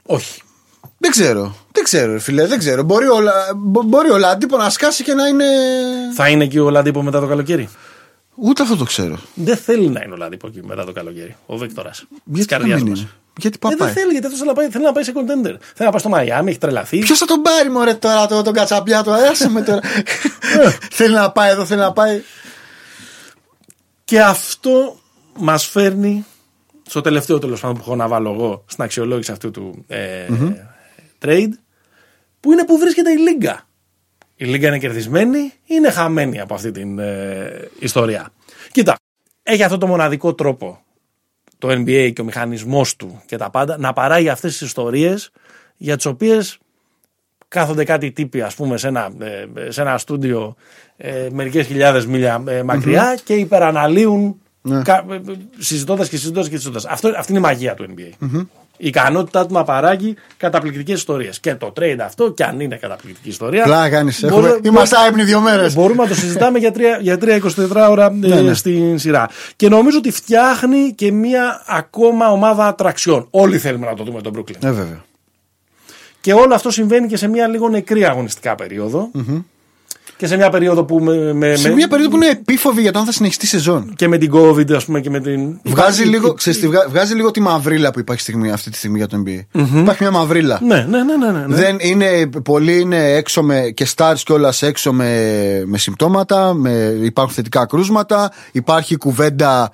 Όχι. Δεν ξέρω. Δεν ξέρω, ρε φίλε. Δεν ξέρω. Μπορεί ο, Λα- μπο- μπορεί ο Λαντίπο να σκάσει και να είναι. Θα είναι εκεί ο Λαντίπο μετά το καλοκαίρι; Ούτε αυτό το ξέρω. Δεν θέλει να είναι ο Λαντίπο εκεί μετά το καλοκαίρι. Ο Βίκτορας. Τη Γιατί να καρδιά μην μα. είναι; Γιατί Ε, δεν παπάει; θέλει, γιατί αυτός θέλει να πάει, θέλει να πάει σε contender. Θέλει να πάει στο Μαϊάμι, έχει τρελαθεί. Ποιος θα τον πάρει μωρέ τώρα το, τον κατσαπιά του, άσε με τώρα. θέλει να πάει εδώ, θέλει να πάει. Και αυτό μας φέρνει στο τελευταίο τέλος πάντων που έχω να βάλω εγώ στην αξιολόγηση αυτού του ε, trade, που είναι που βρίσκεται η Λίγκα. Η Λίγκα είναι κερδισμένη ή είναι χαμένη από αυτή την ε, ιστορία. Κοίτα, έχει αυτό το μοναδικό τρόπο το NBA και ο μηχανισμός του και τα πάντα να παράγει αυτές τις ιστορίες για τις οποίες κάθονται κάτι τύποι ας πούμε σε ένα, ε, σε ένα στούντιο ε, μερικές χιλιάδες μίλια ε, μακριά και υπεραναλύουν Ναι. κα, ε, συζητώντας και συζητώντας και συζητώντας. Αυτό, αυτή είναι η μαγεία του NBA. Η ικανότητά του να παράγει καταπληκτικές ιστορίες. Και το trade αυτό, και αν είναι καταπληκτική ιστορία. Πλάκα κάνεις, μπορεί- έχουμε- Είμαστε άϊπνοι δύο μέρες. Μπορούμε να το συζητάμε για τρία, για τρία 24 ώρα ε, ναι. στην σειρά. Και νομίζω ότι φτιάχνει και μία ακόμα ομάδα ατραξιών. Όλοι θέλουμε να το δούμε τον Brooklyn. Ε, βέβαια. Και όλο αυτό συμβαίνει και σε μία λίγο νεκρή αγωνιστικά περίοδο. Και σε μια περίοδο που με, με, Σε με- μια περίοδο που είναι επίφοβη για το αν θα συνεχιστεί η σεζόν. και με την COVID, ας πούμε, και με την. Βγάζει Υπάρχει- λίγο, ξέρεις τι, βγα- βγάζει λίγο τη μαυρίλα που υπάρχει στιγμή, αυτή τη στιγμή για το NBA. Υπάρχει μια μαυρίλα. Ναι, ναι, ναι, ναι, ναι, ναι. Δεν είναι, πολλοί είναι έξω με, και stars κιόλα έξω με, με συμπτώματα, με, υπάρχουν θετικά κρούσματα, υπάρχει κουβέντα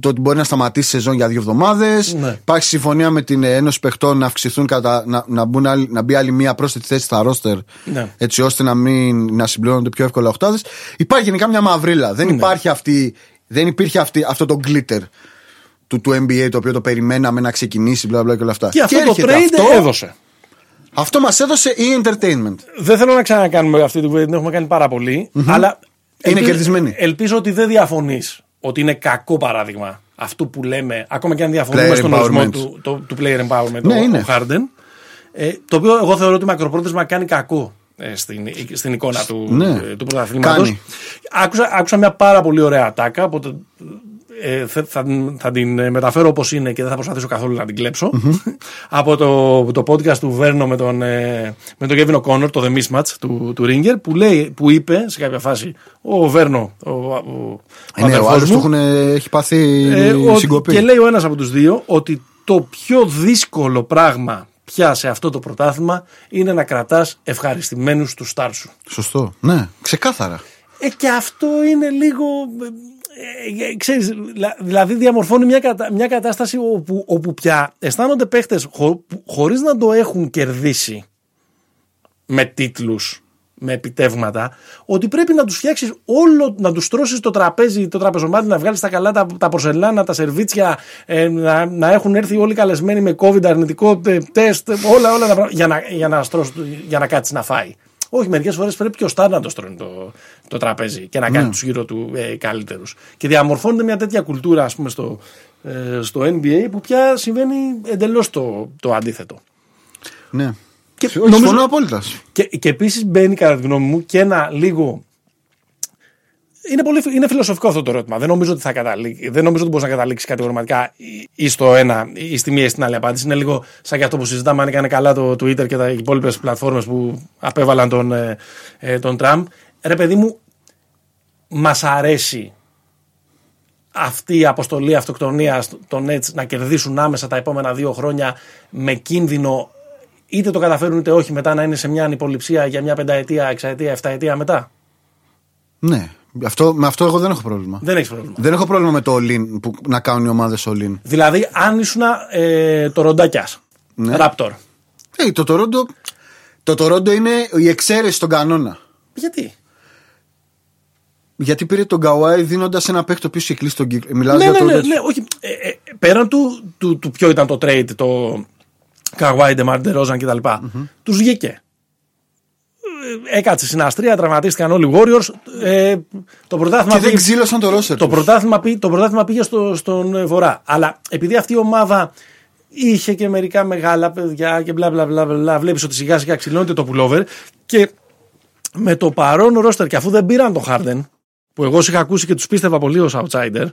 το ότι μπορεί να σταματήσει η σεζόν για δύο εβδομάδες. Ναι. Υπάρχει συμφωνία με την Ένωση Παιχτών να αυξηθούν κατά, να, να, μπουν άλλοι- να μπει άλλη μία πρόσθετη θέση στα ρόστερ, Ναι. έτσι ώστε να, μην, να συμπληρώνονται πιο εύκολα οχτάδε. Υπάρχει γενικά μια μαυρίλα. Δεν, υπάρχει αυτή, δεν υπήρχε αυτή, αυτό το glitter του, του NBA το οποίο το περιμέναμε να ξεκινήσει, μπλα μπλα και όλα αυτά. Και αυτό το έρχεται trade αυτό, έδωσε. αυτό μας έδωσε η entertainment. Δεν θέλω να ξανακάνουμε αυτή την κουβέντα, την έχουμε κάνει πάρα πολύ, αλλά. Είναι ελπίζω- κερδισμένη. Ελπίζω ότι δεν διαφωνείς ότι είναι κακό παράδειγμα αυτού που λέμε, ακόμα και αν διαφωνούμε Player στον ορισμό empowerment. του, το, του player empowerment, Ναι, ο, είναι. ο Harden. Ε, το οποίο εγώ θεωρώ ότι μακροπρόθεσμα κάνει κακό ε, στην, στην εικόνα του, Ναι. ε, του πρωταθλήματος. Κάνει. Άκουσα, άκουσα μια πάρα πολύ ωραία ατάκα, οπότε ε, θα, θα, θα την ε, μεταφέρω όπως είναι και δεν θα προσπαθήσω καθόλου να την κλεψω από το, το podcast του Βέρνο με τον, ε, με τον Kevin O'Connor, το The Mismatch του, του Ringer, που, λέει, που είπε σε κάποια φάση ο Βέρνο, ο, ο, ο Ναι, ο αδερφός άλλος του μου, έχουν, έχει πάθει ε, ότι- συγκοπή. και λέει ο ένας από τους δύο ότι το πιο δύσκολο πράγμα πια σε αυτό το πρωτάθλημα είναι να κρατάς ευχαριστημένους τους στάρ σου. Σωστό. Ναι, ξεκάθαρα. Ε, και αυτό είναι λίγο. Ε, ε, ξέρεις, δηλα- δηλαδή διαμορφώνει μια, κατα- μια κατάσταση όπου, όπου πια αισθάνονται παίχτες χω, που- χωρίς να το έχουν κερδίσει με τίτλους, με επιτεύγματα, ότι πρέπει να τους φτιάξεις όλο, να τους τρώσεις το τραπέζι, το τραπεζομάτι, να βγάλεις τα καλά, τα, τα πορσελάνα, τα σερβίτσια, ε, να, να έχουν έρθει όλοι καλεσμένοι με COVID αρνητικό τε- τεστ, όλα, όλα τα πράγματα, για να, για να, στρώσει, για να κάτσεις να φάει. Όχι, μερικές φορές πρέπει και ο Στάρ να το στρώνει το, το τραπέζι και να κάνει τους γύρω του ε, καλύτερους. Και διαμορφώνεται μια τέτοια κουλτούρα, ας πούμε, στο, ε, στο NBA που πια συμβαίνει εντελώς το, το αντίθετο. Ναι. Και Όχι, νομίζω- Συμφωνώ απόλυτα. Και, και επίσης μπαίνει, κατά τη γνώμη μου, και ένα λίγο. Είναι, πολύ, είναι φιλοσοφικό αυτό το ερώτημα. Δεν νομίζω ότι θα καταλήξει. Δεν νομίζω ότι μπορείς να καταλήξεις κατηγορηματικά ή- ή στο ένα ή στη μία ή στην άλλη απάντηση. Είναι λίγο σαν και αυτό που συζητάμε αν έκανε καλά το Twitter και τα υπόλοιπες πλατφόρμες που απέβαλαν τον, ε, ε, τον Τραμπ. Ρε παιδί μου, μας αρέσει αυτή η αποστολή αυτοκτονίας των Nets να κερδίσουν άμεσα τα επόμενα δύο χρόνια με κίνδυνο είτε το καταφέρουν είτε όχι μετά να είναι σε μια ανυποληψία για μια πενταετία, εξαετία, εφταετία μετά. Ναι. Αυτό, με αυτό εγώ δεν έχω πρόβλημα. Δεν έχεις πρόβλημα. Δεν έχω πρόβλημα με το all-in που να κάνουν οι ομάδες all-in. Δηλαδή, αν ήσουν ε, το ροντάκιας, Ναι. Raptor, Ε, το Toronto. Το Τορόντο είναι η εξαίρεση στον κανόνα. Γιατί; Γιατί πήρε τον Καουάι δίνοντας ένα παίχτη το οποίο είχε κλείσει τον κύκλο. Μιλάς Ναι, για ναι, το. ναι, ναι, όχι. Ε, ε, πέραν του, του, του ποιο ήταν το trade, το Καγουάι, Ντεμάρ, Ρόζαν κτλ. Τους βγήκε. Ε, Έκατσε στην Αστρία, τραυματίστηκαν όλοι οι Warriors. Ε, το πρωτάθλημα Και δεν πήγε- ξύλωσαν το ρόστερ. το τους. πρωτάθλημα, πή- το πρωτάθλημα πήγε στο, στον ε, Βορρά. Αλλά επειδή αυτή η ομάδα είχε και μερικά μεγάλα παιδιά και μπλα μπλα μπλα, μπλα βλέπεις ότι σιγά σιγά ξυλώνεται το pullover και με το παρόν ρόστερ και αφού δεν πήραν τον Harden που εγώ σου είχα ακούσει και τους πίστευα πολύ ως outsider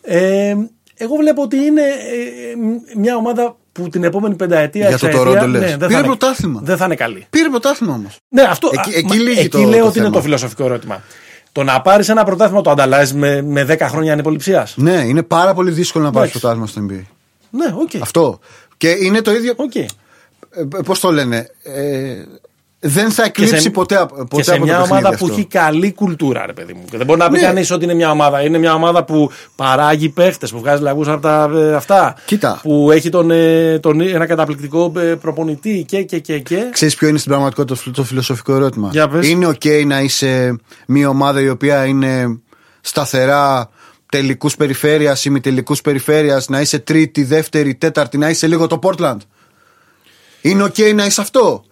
ε, εγώ βλέπω ότι είναι ε, μια ομάδα που την επόμενη πενταετία Για το εξαετία, Toronto λες. δεν, Πήρε θα είναι, πρωτάθλημα. δεν θα είναι καλή. Πήρε πρωτάθλημα όμως. Ναι, αυτό, Εκεί- α, εκεί μα- λήγει εκεί το- λέω το ότι είναι θέμα. το φιλοσοφικό ερώτημα. Το να πάρεις ένα πρωτάθλημα το ανταλλάσσει με, με 10 χρόνια ανυποληψίας. Ναι, είναι πάρα πολύ δύσκολο να πάρεις Εντάξει. πρωτάθλημα στο NBA. Ναι, οκ. Αυτό. Και είναι το ίδιο. Οκ. Πώς το λένε. Ε, δεν θα Και σε, εκλείψει ποτέ, απ- ποτέ και σε από μια το παιχνίδι ομάδα που αυτό. έχει καλή κουλτούρα, ρε παιδί μου. Και δεν μπορεί να πει Ναι. κανείς ότι είναι μια ομάδα. Είναι μια ομάδα που παράγει παίχτες, που βγάζει λαγούς από τα ε, αυτά. Κοίτα. Που έχει τον, ε, τον, ένα καταπληκτικό ε, προπονητή και και και. και. Ξέρεις ποιο είναι στην πραγματικότητα το, φι- το φιλοσοφικό ερώτημα; Για πες. Είναι OK να είσαι μια ομάδα η οποία είναι σταθερά τελικούς περιφέρειας, ημιτελικούς περιφέρειας, να είσαι τρίτη, δεύτερη, τέταρτη, να είσαι λίγο το Portland. Είναι OK να είσαι αυτό;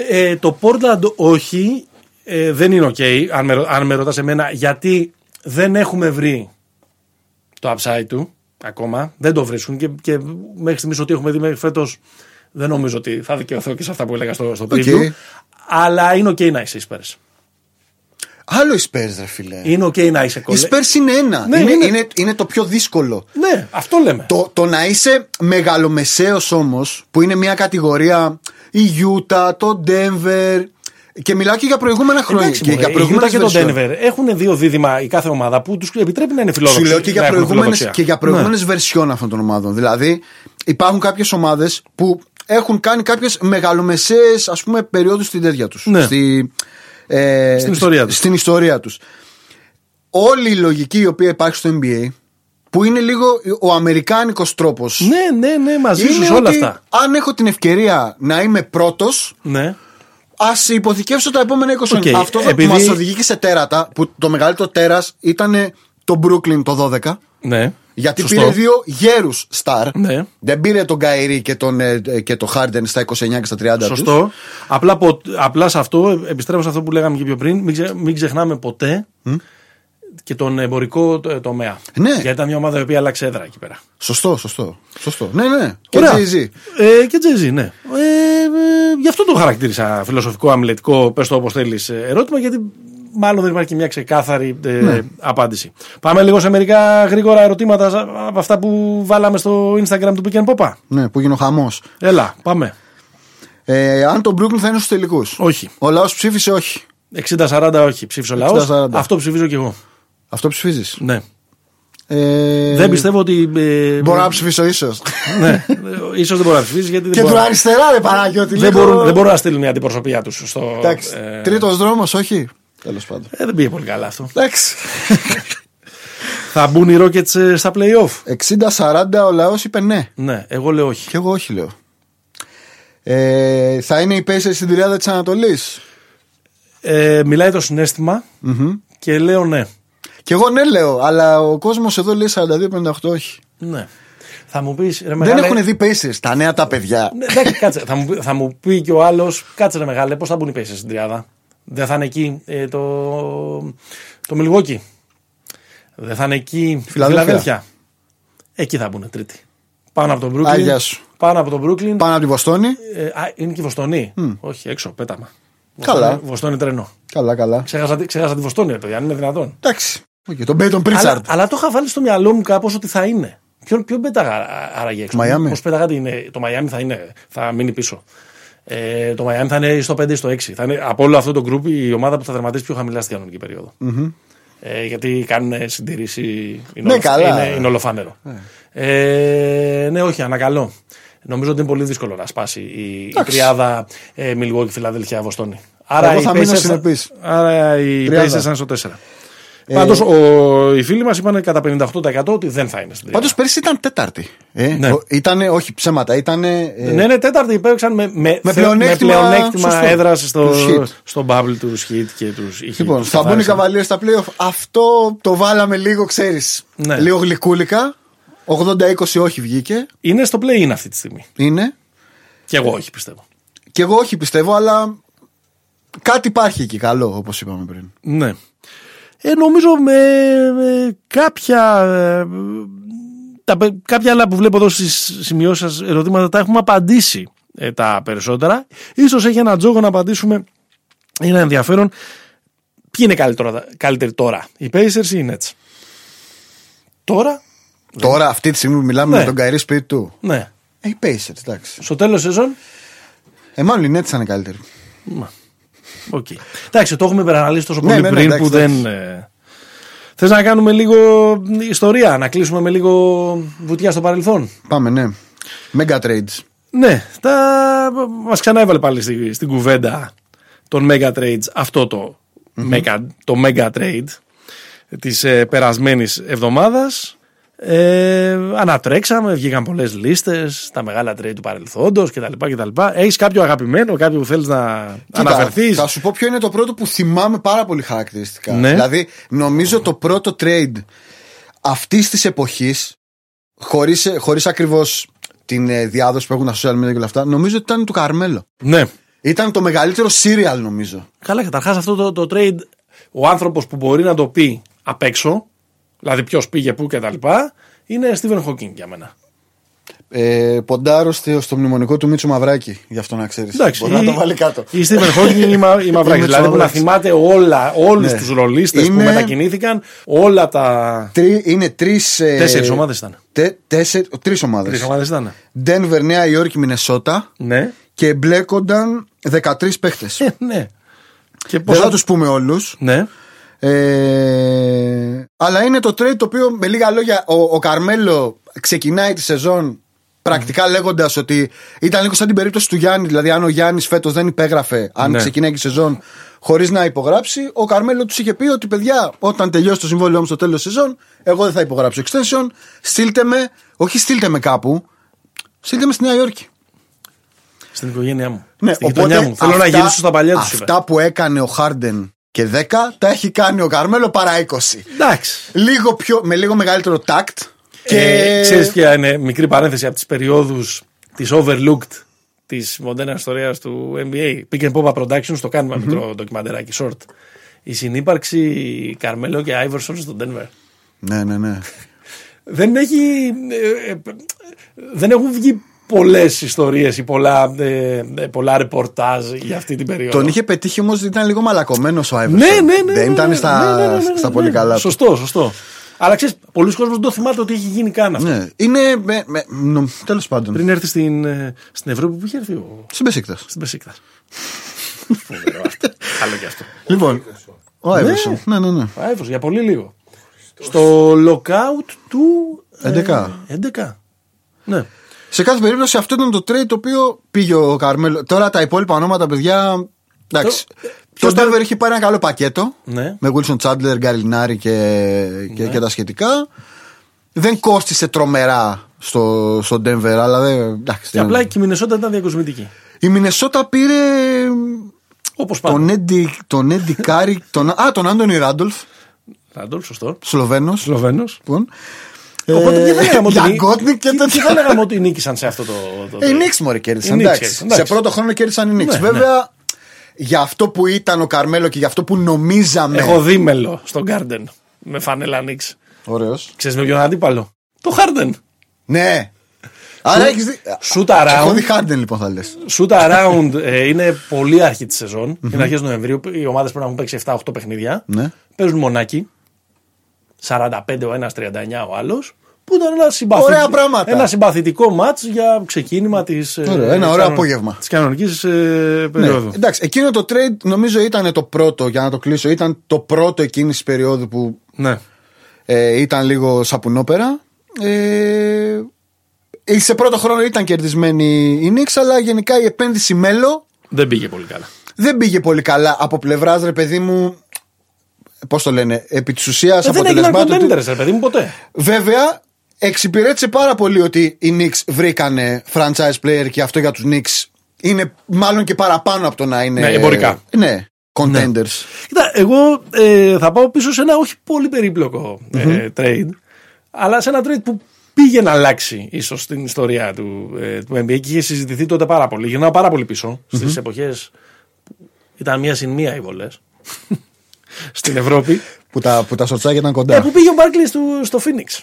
Ε, το Portland όχι, ε, δεν είναι ok, αν με, ρω- αν με ρωτάς εμένα, γιατί δεν έχουμε βρει το upside του ακόμα. Δεν το βρίσκουν και, και μέχρι στιγμής ότι έχουμε δει μέχρι φέτος δεν νομίζω ότι θα δικαιωθώ και σε αυτά που έλεγα στο, στο preview. Αλλά είναι ok να είσαι Spurs. Άλλο οι Spurs, ρε φιλέ. Είναι ok να είσαι Οι κολλέ. Spurs είναι ένα. Ναι, είναι, είναι. είναι, είναι το πιο δύσκολο. Ναι, αυτό λέμε. Το, το να είσαι μεγαλομεσαίος όμως που είναι μια κατηγορία η Utah, το Denver και μιλάω και για προηγούμενα χρόνια Εντάξει, και μωρέ, για η προηγούμενες Utah και το version. Denver έχουν δύο δίδυμα η κάθε ομάδα που τους επιτρέπει να είναι φιλόδοξοι. Σου λέω και για να έχουν προηγούμενες, φιλοδοξία. και για Ναι. προηγούμενες version αυτών των ομάδων. Δηλαδή υπάρχουν κάποιες ομάδες που έχουν κάνει κάποιες μεγαλομεσαίες ας πούμε περιόδους στην τέτοια τους. Ναι. Στη, ε, Στην ιστορία τους. Στην ιστορία τους. Όλη η λογική η οποία υπάρχει στο NBA που είναι λίγο ο αμερικάνικος τρόπος Ναι, ναι, ναι, μαζί σου είναι σε όλα ότι αυτά. αν έχω την ευκαιρία να είμαι πρώτος Ναι. Ας υποθηκεύσω τα επόμενα 20 χρόνια. Οκ, Αυτό θα επειδή- μας οδηγεί και σε τέρατα. Που το μεγαλύτερο τέρας ήταν το Brooklyn το 12. Ναι. Γιατί Σωστό. πήρε δύο γέρους σταρ. Ναι. Δεν πήρε τον Kyrie και τον, ε, ε, και τον Harden στα 29 και στα 30 τους. Σωστό. Απλά, πο- απλά σε αυτό, επιστρέφω σε αυτό που λέγαμε και πιο πριν, μην, ξε- μην ξεχνάμε ποτέ και τον εμπορικό το- τομέα. Ναι. Γιατί ήταν μια ομάδα η οποία άλλαξε έδρα εκεί πέρα. Σωστό, σωστό. σωστό. Ναι, ναι. Και Ωραία. Jay-Z. Ε, και Jay-Z, ναι. Ε, ε, γι' αυτό το χαρακτήρισα φιλοσοφικό, αμυλετικό, πες το όπως θέλεις, ε, ερώτημα, γιατί μάλλον δεν υπάρχει και μια ξεκάθαρη ε, Ναι. απάντηση. Πάμε λίγο σε μερικά γρήγορα ερωτήματα σα- από αυτά που βάλαμε στο Instagram του Pick and Popa. Ναι, που γίνει ο χαμός. Έλα, πάμε. Ε, αν το Brooklyn θα είναι στους τελικούς. Όχι. Ο λαός ψήφισε όχι. 60-40 όχι. Ψήφισε ο λαός. 60-40. Αυτό ψηφίζω κι εγώ. Αυτό ψηφίζεις. Ναι. Ε, Δεν πιστεύω ότι. Ε, Μπορώ να ψηφίσω ίσως. ναι, ίσως δεν μπορεί να ψηφίσεις γιατί και δεν, του μπορώ, αριστερά, ρε Παναγιώτη. δεν, λίγο- μπορούν, δεν μπορούν να στείλουν μια αντιπροσωπεία τους στο. Εντάξει. ε, Τρίτος δρόμος, όχι. Τέλος πάντων. ε, δεν πήγε πολύ καλά αυτό. Εντάξει. Θα μπουν οι Rockets ε, στα playoff. 60-40 ο λαός είπε ναι. Ναι, εγώ λέω όχι. Και εγώ όχι λέω. Ε, θα είναι οι Pacers στην τριάδα της Ανατολής; Ε, μιλάει το συναισθημα και λέω ναι. Και εγώ ναι λέω, αλλά ο κόσμος εδώ λέει 42-58 όχι. ναι. Θα μου πεις. Δεν έχουν δει Pacers, τα νέα τα παιδιά. Ναι, εντάξει, κάτσε. θα, μου, πει- θα μου πει και ο άλλος, κάτσε ρε μεγάλε, πώς θα μπουν οι Pacers στην τριάδα; Δεν θα είναι εκεί ε, το, το Milwaukee. Δεν θα είναι εκεί η Φιλαδέλφια. Φιλαδέλφια. Εκεί θα μπουν τρίτη. Πάνω από τον Brooklyn. Α, γεια σου. Πάνω από τον Brooklyn. Πάνω από τη Βοστόνη. Ε, α, είναι και η Βοστόνη. Όχι, έξω, πέταμα. Καλά. Βοστόνη, Βοστόνη τρένο. Καλά, καλά. Ξέχασα, τη- ξέχασα τη Βοστόνη, ρε παιδιά, αν είναι δυνατόν. Εντάξει. Okay, τον Πέιτον Αλλά, Πρίτσαρντ. αλλά το είχα βάλει στο μυαλό μου κάπως ότι θα είναι. Ποιον, ποιον πέταγα άραγε έξω. Μαϊάμι. Πώς πέταγα είναι, το Μαϊάμι θα, είναι, θα μείνει πίσω. Ε, το Μαϊάμι θα είναι στο 5 ή στο 6. Θα είναι από όλο αυτό το γκρουπ η ομάδα που θα δερματίσει πιο χαμηλά στη κανονική περίοδο. Ε, γιατί κάνουν συντήρηση. Είναι, Ναι, όλο- καλά. είναι, είναι ολοφάνερο. Ε, ναι, όχι, ανακαλώ. Νομίζω ότι είναι πολύ δύσκολο να σπάσει η, η τριάδα ε, Milwaukee, Φιλαδέλφια, Βοστόνη. Άρα Εγώ οι θα μείνω Pacers- συνεπής. Άρα οι Τριάδα. Pacers είναι στο 4. Πάντως οι φίλοι μας είπαν κατά 58% ότι δεν θα είναι στην τριάδα. Πάντω πέρσι ήταν τέταρτη. Ε, Ναι. ο- ήτανε, όχι ψέματα, ήταν. Ε, Ναι, ναι, τέταρτη υπήρξαν με, με, Με θε- πλεονέκτημα, με πλεονέκτημα σωστό. έδραση στο, Του Heat. στο bubble του Heat και τους Λοιπόν, θα μπουν οι καβαλίες στα playoff. Αυτό το βάλαμε λίγο, ξέρεις. Ναι. Λίγο γλυκούλικα. 80-20 όχι βγήκε. Είναι στο play-in αυτή τη στιγμή. Είναι. Και εγώ όχι πιστεύω. Και εγώ όχι πιστεύω, αλλά κάτι υπάρχει εκεί καλό, όπως είπαμε πριν. Ναι. Ε, νομίζω με, με κάποια. ε, τα, πε- κάποια άλλα που βλέπω εδώ στις σημειώσεις σας ερωτήματα τα έχουμε απαντήσει ε, τα περισσότερα. Ίσως έχει ένα τζόγο να απαντήσουμε. Είναι ενδιαφέρον. Ποιοι είναι καλύτερο, καλύτεροι τώρα, οι Pacers ή οι Nets; Τώρα, Τώρα, αυτή τη στιγμή που μιλάμε Ναι. με τον Kyrie σπίτι του. ναι. Ε, οι Pacers, εντάξει. Στο τέλος σεζόν, Ε, μάλλον οι Nets θα είναι καλύτεροι. Οκ. Εντάξει, το έχουμε υπεραναλύσει τόσο Ναι, πολύ ναι, ναι, πριν εντάξει, που δεν. Ε... Θες να κάνουμε λίγο ιστορία, να κλείσουμε με λίγο βουτιά στο παρελθόν; Πάμε, ναι. Mega trades. Ναι, τα... μας ξανά έβαλε πάλι στη, στην κουβέντα των Mega Trades αυτό το, mega, το Mega Trade της ε, περασμένης εβδομάδας. Ε, ανατρέξαμε, βγήκαν πολλές λίστες, τα μεγάλα trade του παρελθόντος κτλ. κτλ. Έχεις κάποιο αγαπημένο, κάποιο που θέλεις να Κοίτα, αναφερθείς; Θα σου πω ποιο είναι το πρώτο που θυμάμαι πάρα πολύ χαρακτηριστικά. Ναι. Δηλαδή, νομίζω το πρώτο trade αυτής της εποχής, χωρίς χωρίς ακριβώς την ε, διάδοση που έχουν τα social media και όλα αυτά, νομίζω ότι ήταν του Καρμέλο. Ναι. Ήταν το μεγαλύτερο serial, νομίζω. Καλά, καταρχάς αυτό το, το trade, ο άνθρωπος που μπορεί να το πει απ' έξω, δηλαδή ποιος πήγε πού κτλ. είναι Stephen Hawking για μένα. Ε, ποντάρω στο, στο μνημονικό του Μίτσου Μαυράκη, γι' αυτό να ξέρεις. Εντάξει, Μπορεί να η- το βάλει κάτω. Η Stephen Hawking είναι η, μα, η μαυράκη. Είναι δηλαδή που να Μαυράκης. θυμάται όλα, όλους Ναι. τους ρολίστες που Είναι- μετακινήθηκαν, όλα τα... Τρι, είναι τρεις. Ε, Τέσσερις ομάδες ήταν. Τε, τέσσερι, τρεις ομάδες. Τρεις ομάδες ήταν. Denver, Νέα Υόρκη, Μινεσότα Ναι. και μπλέκονταν 13 παίχτες. Ε, ναι. Και Δεν πόσα... θα τους πούμε όλους. Ναι. Ε, αλλά είναι το trade το οποίο με λίγα λόγια ο, ο Καρμέλο ξεκινάει τη σεζόν πρακτικά λέγοντας ότι ήταν λίγο σαν την περίπτωση του Γιάννη. Δηλαδή, αν ο Γιάννης φέτος δεν υπέγραφε, αν Ναι. ξεκινάει τη σεζόν χωρίς να υπογράψει, ο Καρμέλο τους είχε πει ότι παιδιά, όταν τελειώσει το συμβόλαιό μου στο τέλος της σεζόν, εγώ δεν θα υπογράψω extension. Στείλτε με, όχι στείλτε με κάπου, στείλτε με στη Νέα Υόρκη. Στην οικογένειά μου. Ναι, Στην γειτονιά μου. Θέλω να γυρίσω στα παλιά τους. Αυτά που έκανε ο Χάρντεν και 10 τα έχει κάνει ο Καρμέλο παρά 20. Εντάξει. λίγο πιο, με λίγο μεγαλύτερο τάκτ. Και... Ε, ξέρεις ποια είναι μικρή παρένθεση από τις περιόδους της Overlooked της μοντέρνα ιστορίας του NBA. Pick and Popa Productions το κάνουμε μικρό ντοκιμαντεράκι short. Η συνύπαρξη Καρμέλο και Άιβερσον στο Denver. Ναι, ναι, ναι. δεν έχει. ε, ε, δεν έχουν βγει πολλές ιστορίες ή πολλά, ε, ε, πολλά ρεπορτάζ για αυτή την περίοδο. Τον είχε πετύχει όμως ήταν λίγο μαλακωμένος ο Άιβερσον. Ναι, ναι, ναι. Δεν ναι, ήταν ναι, στα, ναι, ναι, ναι, ναι, στα ναι, πολύ ναι. καλά. του. Σωστό, σωστό. Αλλά ξέρεις, πολλοί κόσμοι δεν το θυμάται ότι έχει γίνει καν αυτό. Ναι. Είναι. Με, με, νο, Τέλος πάντων. Πριν έρθει στην, ε, στην Ευρώπη, που είχε έρθει ο, Στην Πεσίκτα. στην Πεσίκτα. Φοβερό αυτό. Καλό και αυτό. Λοιπόν. Ο Άιβερσον. Ναι, ναι, ναι. Άιβος, για πολύ λίγο. Στο lockout του. ε, 11. 11. Ναι. Σε κάθε περίπτωση αυτό ήταν το trade το οποίο πήγε ο Καρμέλο. Τώρα τα υπόλοιπα ονόματα, παιδιά. Εντάξει. Το- Το ποιος ήταν- Denver έχει πάρει ένα καλό πακέτο. Ναι. Με Wilson Chandler, Gallinari και, και, και τα σχετικά. Δεν κόστησε τρομερά στο, στο Denver, αλλά δεν. Εντάξει, Και δεν- απλά και η Μινεσότα ήταν διακοσμητική. Η Μινεσότα πήρε Όπως πάντα. τον Έντι, τον Eddy Curry, τον, α, τον Άντωνι Ράντολφ, Ράντολ, σωστό. Σλοβένος. Σλοβένος. Λοιπόν. Οπότε τι θα λέγαμε ότι. Για Γκότνικ και τι- τέτοια. Τι θα λέγαμε ότι νίκησαν σε αυτό το. το- Ε, Οι Knicks μωρέ κέρδισαν. Οι Knicks εντάξει. κέρδισαν, εντάξει. Σε πρώτο χρόνο κέρδισαν οι Knicks. Ναι, Βέβαια, για αυτό που ήταν ο Καρμέλο και για αυτό που νομίζαμε. Έχω δίμελο στον Garden με φανέλα Νίξ. Ωραίος. Ξέρεις με ποιον αντίπαλο; Το Harden. Ναι. Άρα έχεις δει. Shoot Έχω around. δει Χάρντεν λοιπόν θα λες. Shoot around ε, είναι πολύ αρχή της σεζόν. Είναι αρχές Νοεμβρίου. Οι ομάδες πρέπει να έχουν παίξει 7-8 παιχνίδια. Ναι. Παίζουν μονάκι. 45 ο ένας, 39 ο άλλος. Που ήταν ένα, συμπαθη... Ωραία πράγματα. ένα συμπαθητικό μάτς για ξεκίνημα της. Ωραίο, ένα ωραίο απόγευμα. Της κανονικής ε, Ναι. περίοδου. Εντάξει, εκείνο το trade νομίζω ήταν το πρώτο, για να το κλείσω, ήταν το πρώτο εκείνης τη περίοδου που Ναι. ε, ήταν λίγο σαπουνόπερα. Ε, ε, σε πρώτο χρόνο ήταν κερδισμένη η Knicks, αλλά γενικά η επένδυση μέλο Δεν πήγε πολύ καλά. δεν πήγε πολύ καλά από πλευράς ρε παιδί μου. Πώς το λένε, επί της ουσίας Ε, δεν έγιναν αποτελεσμάτων. του- contenders, ρε παιδί μου, ποτέ. Βέβαια, εξυπηρέτησε πάρα πολύ ότι οι Knicks βρήκανε franchise player και αυτό για τους Knicks είναι μάλλον και παραπάνω από το να είναι. Ναι, εμπορικά. Ναι, contenders. Κοίτα, εγώ ε, θα πάω πίσω σε ένα όχι πολύ περίπλοκο ε, trade, αλλά σε ένα trade που πήγε να αλλάξει ίσως την ιστορία του, ε, του NBA και είχε συζητηθεί τότε πάρα πολύ. Γυρνάω πάρα πολύ πίσω στις εποχές που ήταν μία συν μία οι βολές στην Ευρώπη. Που τα, που τα σορτσάκια ήταν κοντά. Ε, που πήγε ο Μπάρκλι στο Phoenix.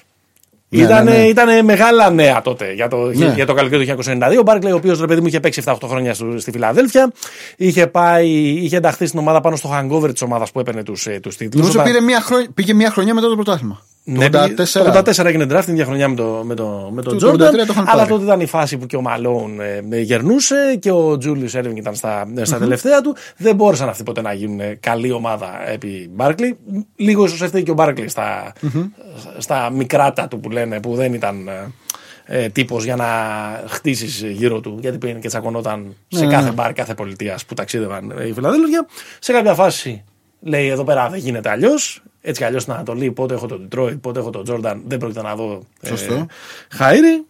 Ναι, Ήταν, ναι, ναι. ήτανε μεγάλα νέα τότε για το, Ναι. για το καλοκαίρι του 1992. Ο Μπάρκλι, ο οποίος ρε παιδί μου είχε παίξει 7-8 χρόνια στο- στη Φιλαδέλφια, είχε, πάει, είχε ενταχθεί στην ομάδα πάνω στο hangover της ομάδας που έπαιρνε τους τους τίτλους. Νομίζω πήρε μια χρονιά, πήγε μια χρονιά μετά το πρωτάθλημα. Ναι, το 84. Το 84 έγινε draft την ίδια χρονιά με τον με το, με το Το Jordan. 83 το είχαν αλλά πάρει. τότε ήταν η φάση που και ο Μαλόν ε, γερνούσε και ο Τζούλιο Έρβινγκ ήταν στα, στα τελευταία του. Δεν μπόρεσαν αυτοί ποτέ να γίνουν ε, καλή ομάδα επί Μπάρκλι. Λίγο ίσως έφταιγε και ο Μπάρκλι στα, στα μικράτα του που λένε που δεν ήταν ε, ε, τύπος για να χτίσεις γύρω του γιατί πήγαινε και τσακωνόταν σε Ναι, κάθε ναι. μπαρ κάθε πολιτείας που ταξίδευαν ε, οι Φιλαδέλφια σε κάποια φάση λέει εδώ πέρα δεν γίνεται αλλιώς. Έτσι κι αλλιώς στην Ανατολή, πότε έχω τον Detroit, πότε έχω τον Jordan, δεν πρόκειται να δω ε, Σωστό. Χάιρι.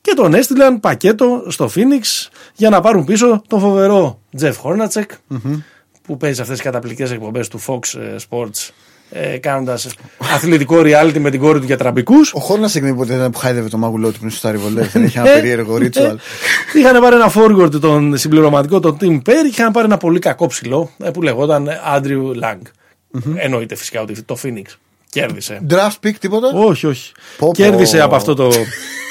Και τον έστειλαν πακέτο στο Phoenix για να πάρουν πίσω τον φοβερό Jeff Hornacek που παίζει αυτές τις καταπληκτικές εκπομπές του Fox ε, Sports ε, κάνοντας αθλητικό reality με την κόρη του για τραμπικούς. Ο Χόρνας εκδίδει ποτέ ήταν που χάιδευε το μάγουλό του πριν στο βολέ. Δεν είχε ένα Ε, περίεργο ritual. ε, Είχαν πάρει ένα forward τον συμπληρωματικό, τον Tim Perry, και είχαν πάρει ένα πολύ κακό ψηλό ε, που λεγόταν Andrew Lang. Εννοείται φυσικά ότι το Phoenix κέρδισε. Draft pick τίποτα; Όχι, όχι. Πω, πω. Κέρδισε από αυτό το.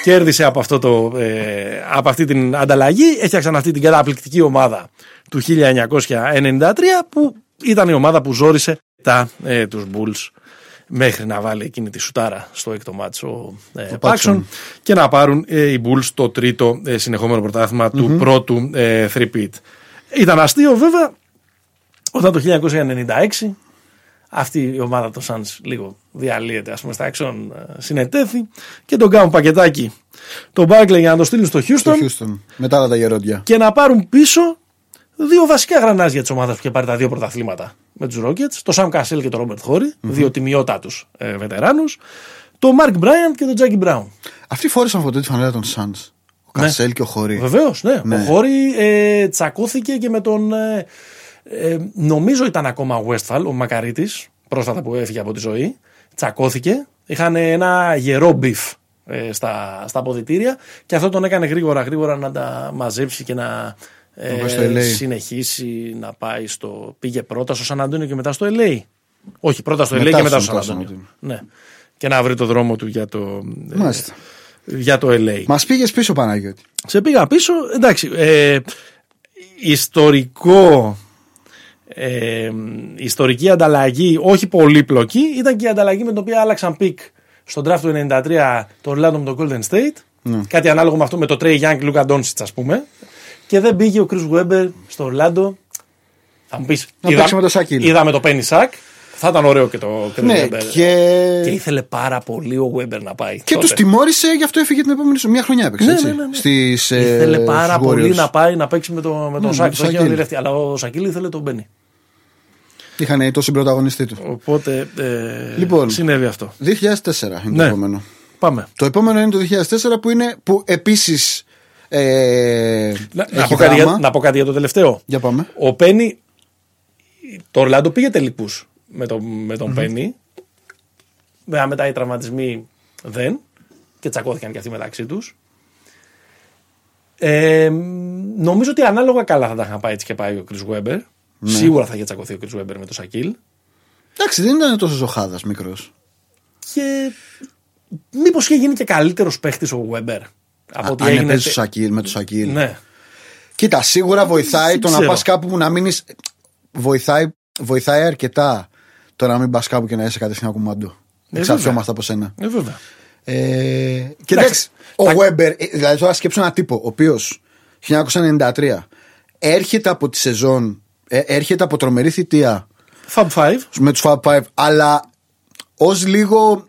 κέρδισε από, αυτό το, ε, από αυτή την ανταλλαγή. Έφτιαξαν αυτή την καταπληκτική ομάδα του 1993 που ήταν η ομάδα που ζόρισε τα, ε, τους Bulls μέχρι να βάλει εκείνη τη σουτάρα στο έκτο μάτσο ε, Paxson. Paxson και να πάρουν ε, οι Bulls το τρίτο ε, συνεχόμενο πρωτάθλημα του πρώτου ε, 3-peat. Ήταν αστείο βέβαια όταν το 1996 αυτή η ομάδα των Suns λίγο διαλύεται ας πούμε στα Action συνετέθη και τον κάνουν πακετάκι τον Barkley για να το στείλουν στο Houston Στο Houston. Μετά άλλα τα γερόντια. και να πάρουν πίσω δύο βασικά γρανάζια της ομάδας που είχε πάρει τα δύο πρωταθλήματα με τους Rockets, το Sam Cassell και τον Robert Horry, δύο τιμιότατους ε, βετεράνους, το Mark Bryant και τον Chucky Brown. Αυτοί φόρεσαν ποτέ τη φανέλα των Suns. Ο Ναι. Cassell και ο Horry. Βεβαίως, ναι. Ναι. Ο Horry ε, τσακώθηκε και με τον. Ε, ε, νομίζω ήταν ακόμα ο Westphal, ο μακαρίτης, πρόσφατα που έφυγε από τη ζωή. Τσακώθηκε. Είχαν ένα γερό beef ε, στα, στα αποδυτήρια και αυτό τον έκανε γρήγορα γρήγορα να τα μαζέψει και να ε, πάει στο LA. συνεχίσει να πάει στο. Πήγε πρώτα στο Σαν Αντώνιο και μετά στο LA. Όχι, πρώτα στο LA Μετά και μετά στο στο Σαν Σαν Αντώνιο. Ναι. Και να βρει το δρόμο του για το, ε, Μάλιστα. για το LA. Μας πήγες πίσω, Παναγιώτη. Σε πήγα πίσω, εντάξει, ε, ιστορικό, ε, ιστορική ανταλλαγή, όχι πολύπλοκη, ήταν και η ανταλλαγή με την οποία άλλαξαν πικ στον draft του 93 το Orlando με το Golden State. Κάτι ανάλογο με αυτό με το Trey Young και Luka Doncic ας πούμε. Και δεν πήγε ο Chris Webber στο Orlando. Θα μου πεις, Να παίξει με το Shaquille. είδαμε το Penny Sack. Θα ήταν ωραίο και το Chris Ναι, Webber. και. Και ήθελε πάρα πολύ ο Webber να πάει. Και τότε. τους τιμώρησε, γι' αυτό έφυγε την επόμενη σου. Μια χρονιά έπαιξε. Ναι, έτσι, ναι, ναι, ναι. Στις, ε, Ήθελε πάρα στους πολύ Warriors. να πάει να παίξει με, το, με τον Ναι, Σάκη. με Το τον είχε Σακίλ. ονειρευτεί. Αλλά ο Σακίλ ήθελε τον Μπένι. Είχαν το συμπροταγωνιστή του. Οπότε ε, Λοιπόν. συνέβη αυτό. 2004 είναι το Ναι. επόμενο. Πάμε. Το επόμενο είναι το 2004 που είναι που επίσης. Ε, Να, να, έχει πω κάτι, για- δράμα. να πω κάτι για το τελευταίο. Για πάμε. Ο Πένι. Το Ορλάντο πήγε τελικούς με, τον με τον Πένι. Βέβαια μετά οι τραυματισμοί δεν. Και τσακώθηκαν και αυτοί μεταξύ τους. Ε, νομίζω ότι ανάλογα καλά θα τα είχαν πάει έτσι και πάει ο Chris Webber. Ναι. Σίγουρα θα είχε τσακωθεί ο Chris Webber με τον Σακίλ. Εντάξει, δεν ήταν τόσο ζωχάδα μικρός. Και μήπως είχε γίνει και καλύτερος παίχτης ο Webber. Από ότι Αν έγινε. έπαιζε Σακίλ, με το Σακίλ. Ναι. Κοίτα, σίγουρα βοηθάει Δεν το να ξέρω. πας κάπου που να μείνει. Βοηθάει, βοηθάει αρκετά το να μην πας κάπου και να είσαι κατευθείαν κουμαντό. Ε, Εξαρτιόμαστε από σένα. Ε, βέβαια. Ε, και Εντάξει, εντάξει, ο τα- Weber, ε, δηλαδή τώρα σκέψω έναν τύπο, ο οποίος 1993 έρχεται από τη σεζόν, ε, έρχεται από τρομερή θητεία Fab 5. με τους Fab Five, αλλά ως λίγο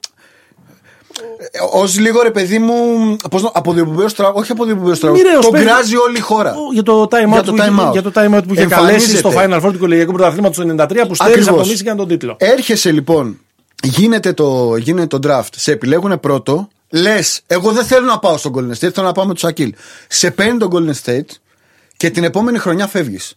Ω λίγο ρε παιδί μου. Πώς, να- αποδιοπομπαίο τραγούδι. Όχι αποδιοπομπαίο τραγούδι. Μοιραίος Τον παίζει. κράζει όλη η χώρα. Για το time Για out, το που, time είχε- out. για το time out που είχε καλέσει στο Εμφανίζεται. Final Four του Κολεγιακού Πρωταθλήματος του 93 που στέρισε από τον Michigan τον τίτλο. Έρχεσαι λοιπόν, γίνεται το, γίνεται το draft, σε επιλέγουν πρώτο, λες, εγώ δεν θέλω να πάω στον Golden State, θέλω να πάω με τους Σακίλ. Σε παίρνει τον Golden State και την επόμενη χρονιά φεύγεις.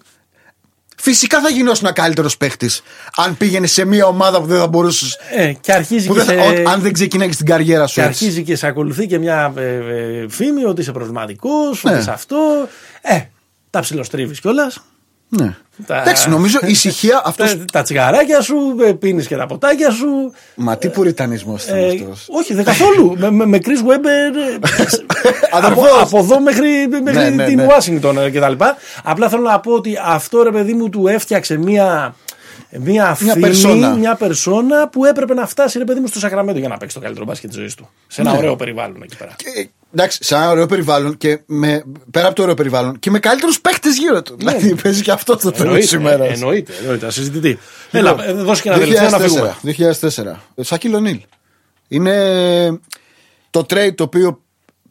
Φυσικά θα γινώσουν ένα καλύτερος παίχτης αν πήγαινε σε μια ομάδα που δεν θα μπορούσε. Ε, και αρχίζει Που και, δεν θα, σε- ο- αν δεν ξεκινάει την καριέρα σου. και έτσι. αρχίζει και σε ακολουθεί και μια ε, ε, φήμη ότι είσαι προβληματικός, Ναι. ότι είσαι αυτό. Ε, τα ψιλοστρίβεις κιόλας. Ναι. Τα- Εντάξει, νομίζω ησυχία αυτό. Τα, τα τσιγαράκια σου, πίνεις και τα ποτάκια σου. Μα τι πουριτανισμός ήταν Ε, αυτός. όχι, δεν καθόλου. με, με, με Chris Webber. ε, από, Αδερφός. από εδώ μέχρι, μέχρι Ναι, ναι, την ναι. Ουάσιγκτον κτλ. Απλά θέλω να πω ότι αυτό ρε παιδί μου του έφτιαξε μία. Μια, Μια φήμη, περσόνα. μια περσόνα που έπρεπε να φτάσει ρε παιδί μου στο Σακραμέντο για να παίξει το καλύτερο μπάσκετ της ζωής του. Σε ένα Ναι. ωραίο περιβάλλον εκεί πέρα. Και, εντάξει, σε ένα ωραίο περιβάλλον και με, πέρα από το ωραίο περιβάλλον και με καλύτερους παίχτες γύρω του. Δηλαδή παίζει και αυτό το τέλο της ημέρας. Ναι. εννοείται, εννοείται, ασυζητητή. Έλα, ε, δώσε και ένα τελευταίο να φύγουμε. 2004. Σακίλ Ονίλ. Είναι το trade το οποίο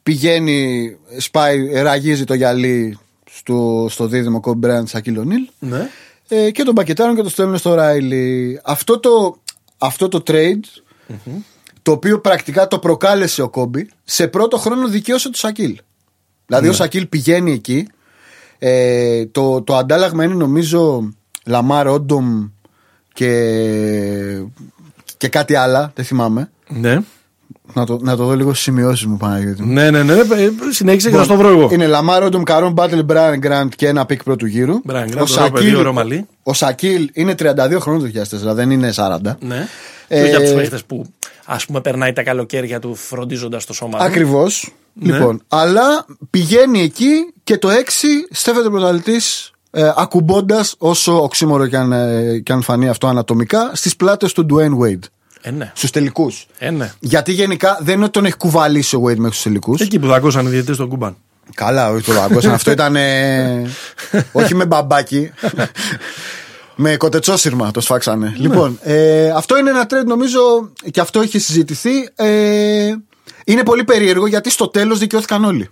πηγαίνει, σπάει, ραγίζει το γυαλί στο, στο δίδυμο Kobe Bryant Σακίλ Ονίλ Ναι. ε, και τον πακετάρουν και το στέλνουν στο Ράιλι. Αυτό το, αυτό το trade το οποίο πρακτικά το προκάλεσε ο Κόμπι σε πρώτο χρόνο δικαίωσε το Σακίλ. Δηλαδή ο Σακίλ πηγαίνει εκεί. Ε, το, το αντάλλαγμα είναι νομίζω Λαμάρ Όντομ και, και κάτι άλλα, δεν θυμάμαι. Ναι. Να το, να το δω λίγο στις σημειώσεις μου Παναγιώτη. Ναι, ναι, ναι. ε, Συνέχισε και θα στο βρω εγώ. Είναι Λαμάρ Όντομ, Καρόν Μπάτλερ, Μπράιν Γκραντ και ένα πικ πρώτου γύρου. Brian Grant, ωραίο παιδί, ωραίο μαλλί. ο Σακίλ είναι 32 χρόνων το 2004, δεν είναι 40. Ναι. Ε, Και όχι από τους παίχτες που ας πούμε περνάει τα καλοκαίρια του φροντίζοντας το σώμα του. Ακριβώς. Ναι. Λοιπόν, αλλά πηγαίνει εκεί και το 6 στέφεται πρωταθλητής ε, ακουμπώντας όσο οξύμορο και αν, ε, και αν φανεί αυτό ανατομικά στις πλάτες του Dwayne Wade. Ε, ναι. Στους τελικούς. Ε, ναι. Γιατί γενικά δεν είναι ότι τον έχει κουβαλήσει ο Wade μέχρι του τελικούς. Εκεί που δακώσαν οι διαιτητές στον Κούμπαν. Καλά, όχι το δαγκώσαν. αυτό ήταν. ε, όχι με μπαμπάκι. Με κοτετσόσυρμα το σφάξανε. Λοιπόν, ε, αυτό είναι ένα trend νομίζω και αυτό έχει συζητηθεί. Ε, είναι πολύ περίεργο γιατί στο τέλος δικαιώθηκαν όλοι.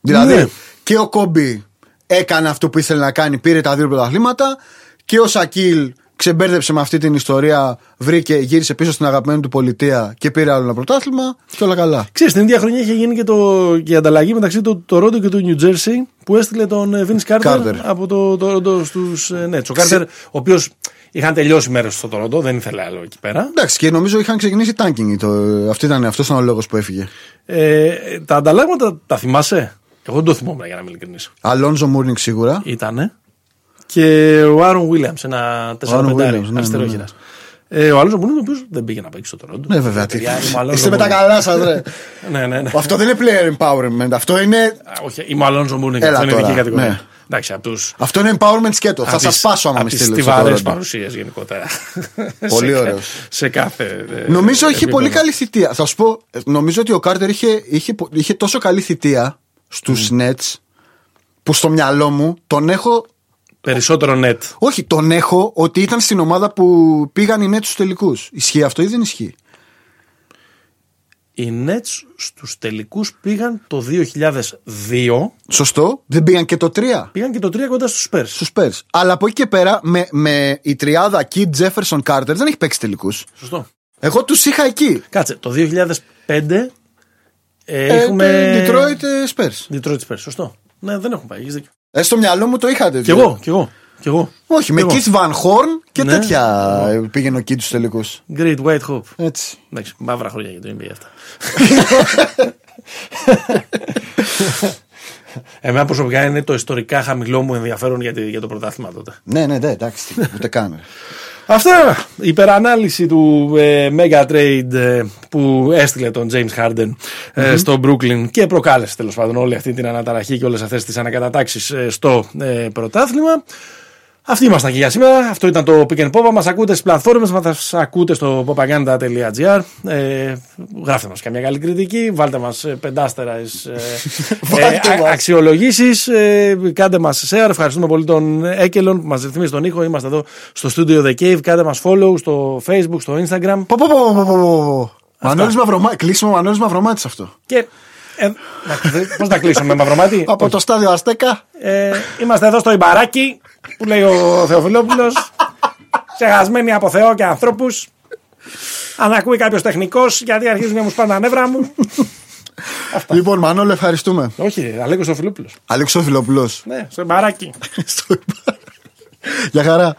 Δηλαδή Ναι. και ο Κόμπι έκανε αυτό που ήθελε να κάνει, πήρε τα δύο πρωταθλήματα και ο Σακίλ ξεμπέρδεψε με αυτή την ιστορία, βρήκε, γύρισε πίσω στην αγαπημένη του πολιτεία και πήρε άλλο ένα πρωτάθλημα και όλα καλά. Ξέρεις, την ίδια χρονιά είχε γίνει και, το, και η ανταλλαγή μεταξύ του Toronto και του New Jersey που έστειλε τον ε, Vince Carter, Carter. από το Toronto στους ε, Nets. Ο Carter, ο οποίος είχαν τελειώσει μέρος στο Toronto, δεν ήθελε άλλο εκεί πέρα. Εντάξει, και νομίζω είχαν ξεκινήσει tanking. Το, αυτό ήταν, αυτός ήταν ο λόγος που έφυγε. Ε, τα ανταλλάγματα τα θυμάσαι; Εγώ δεν το θυμόμουν για να είμαι ειλικρινής. Αλόνζο Μούρνινγκ σίγουρα. Ήτανε. Και ο Άρον Williams, ένα 4 Aaron πεντάρι Williams, ναι, αριστερόχειρας. Ε, ο άλλος μου ο οποίος δεν πήγε να παίξει στο Toronto. Ναι, βέβαια. Τι. Παιδιά, είμαι ο Alonso Είστε με τα Mourning. καλά σας, ρε. Ναι, ναι, ναι. αυτό δεν είναι player empowerment. Αυτό είναι, Α, Όχι, είμαι ο Αλόνζο Μούρνινγκ. Έλα Αυτό είναι τώρα, δική κατηγορία. ναι. Εντάξει, από του. αυτό είναι empowerment σκέτο. Θα σας σπάσω άμα με στείλετε. στο στιβαρές Toronto. παρουσίες γενικότερα. Πολύ Σε κα- ωραίος. Σε κάθε. ε, Νομίζω είχε επίπεδο. πολύ καλή θητεία. Θα σου πω, ε, νομίζω ότι ο Κάρτερ είχε, είχε, πο- είχε τόσο καλή θητεία στους Nets που στο μυαλό μου τον έχω. Περισσότερο net. Όχι, τον έχω ότι ήταν στην ομάδα που πήγαν οι Nets στους τελικούς. Ισχύει αυτό ή δεν ισχύει; Οι Nets στους τελικούς πήγαν το 2002. Σωστό. Δεν πήγαν και το 3 Πήγαν και το 3 κοντά στους Spurs. στους Spurs. Αλλά από εκεί και πέρα με, με η τριάδα Kid Jefferson Carter δεν έχει παίξει τελικούς. Σωστό. Εγώ τους είχα εκεί. Κάτσε, το 2005 ε, Ε, έχουμε. το Detroit ε, Spurs. Detroit Spurs, σωστό. Ναι, δεν έχουν πάει. έχεις δίκιο. Ε, στο μυαλό μου το είχατε. Κι εγώ, κι εγώ. Κι εγώ. Όχι, με Κι εγώ. Keith Van Horn και Ναι. τέτοια ε, πήγαινε ο Kid στους τελικούς. Great White Hope. Έτσι. Εντάξει, μαύρα χρόνια για το NBA αυτά. Εμένα προσωπικά είναι το ιστορικά χαμηλό μου ενδιαφέρον για, τη- για το πρωτάθλημα τότε. Ναι, ναι, ναι, εντάξει, τι, ούτε καν. Αυτά. Η υπερανάλυση του ε, Mega Trade ε, που έστειλε τον James Harden ε, στο Brooklyn και προκάλεσε τέλος πάντων όλη αυτή την αναταραχή και όλες αυτές τις ανακατατάξεις ε, στο ε, πρωτάθλημα. Αυτοί ήμασταν και για σήμερα. Αυτό ήταν το Pick and Pop. Μας ακούτε στις πλατφόρμες, μας ακούτε στο popaganda.gr. Ε, γράφτε μας καμιά καλή κριτική. Βάλτε μας πεντάστερα ε, Βάλτε ε, μας. αξιολογήσεις. Ε, κάντε μας share. Ευχαριστούμε πολύ τον Έκελον που μας ρυθμίζει τον ήχο. Είμαστε εδώ στο Studio The Cave. Κάντε μας follow στο Facebook, στο Instagram. Πω, πω, πω, πω, πω, πω. Μανώλης Μαυρομάτη. Κλείσιμο Μανώλης Μαυρομάτης αυτό. Και. Ε, Πώς να κλείσω με μαυρομάτι. Από το στάδιο Αστέκα. Ε, είμαστε εδώ στο Ιμπαράκι που λέει ο Θεοφιλόπουλος. Ξεχασμένοι από Θεό και ανθρώπους. Αν ακούει κάποιος τεχνικός, γιατί αρχίζουν να μου σπάνε τα νεύρα μου. Λοιπόν, Μανώλη, ευχαριστούμε. Όχι, Αλέκος Θεοφιλόπουλος. Αλέξο Φιλοπουλό. Ναι, στο Ιμπαράκι. Γεια χαρά.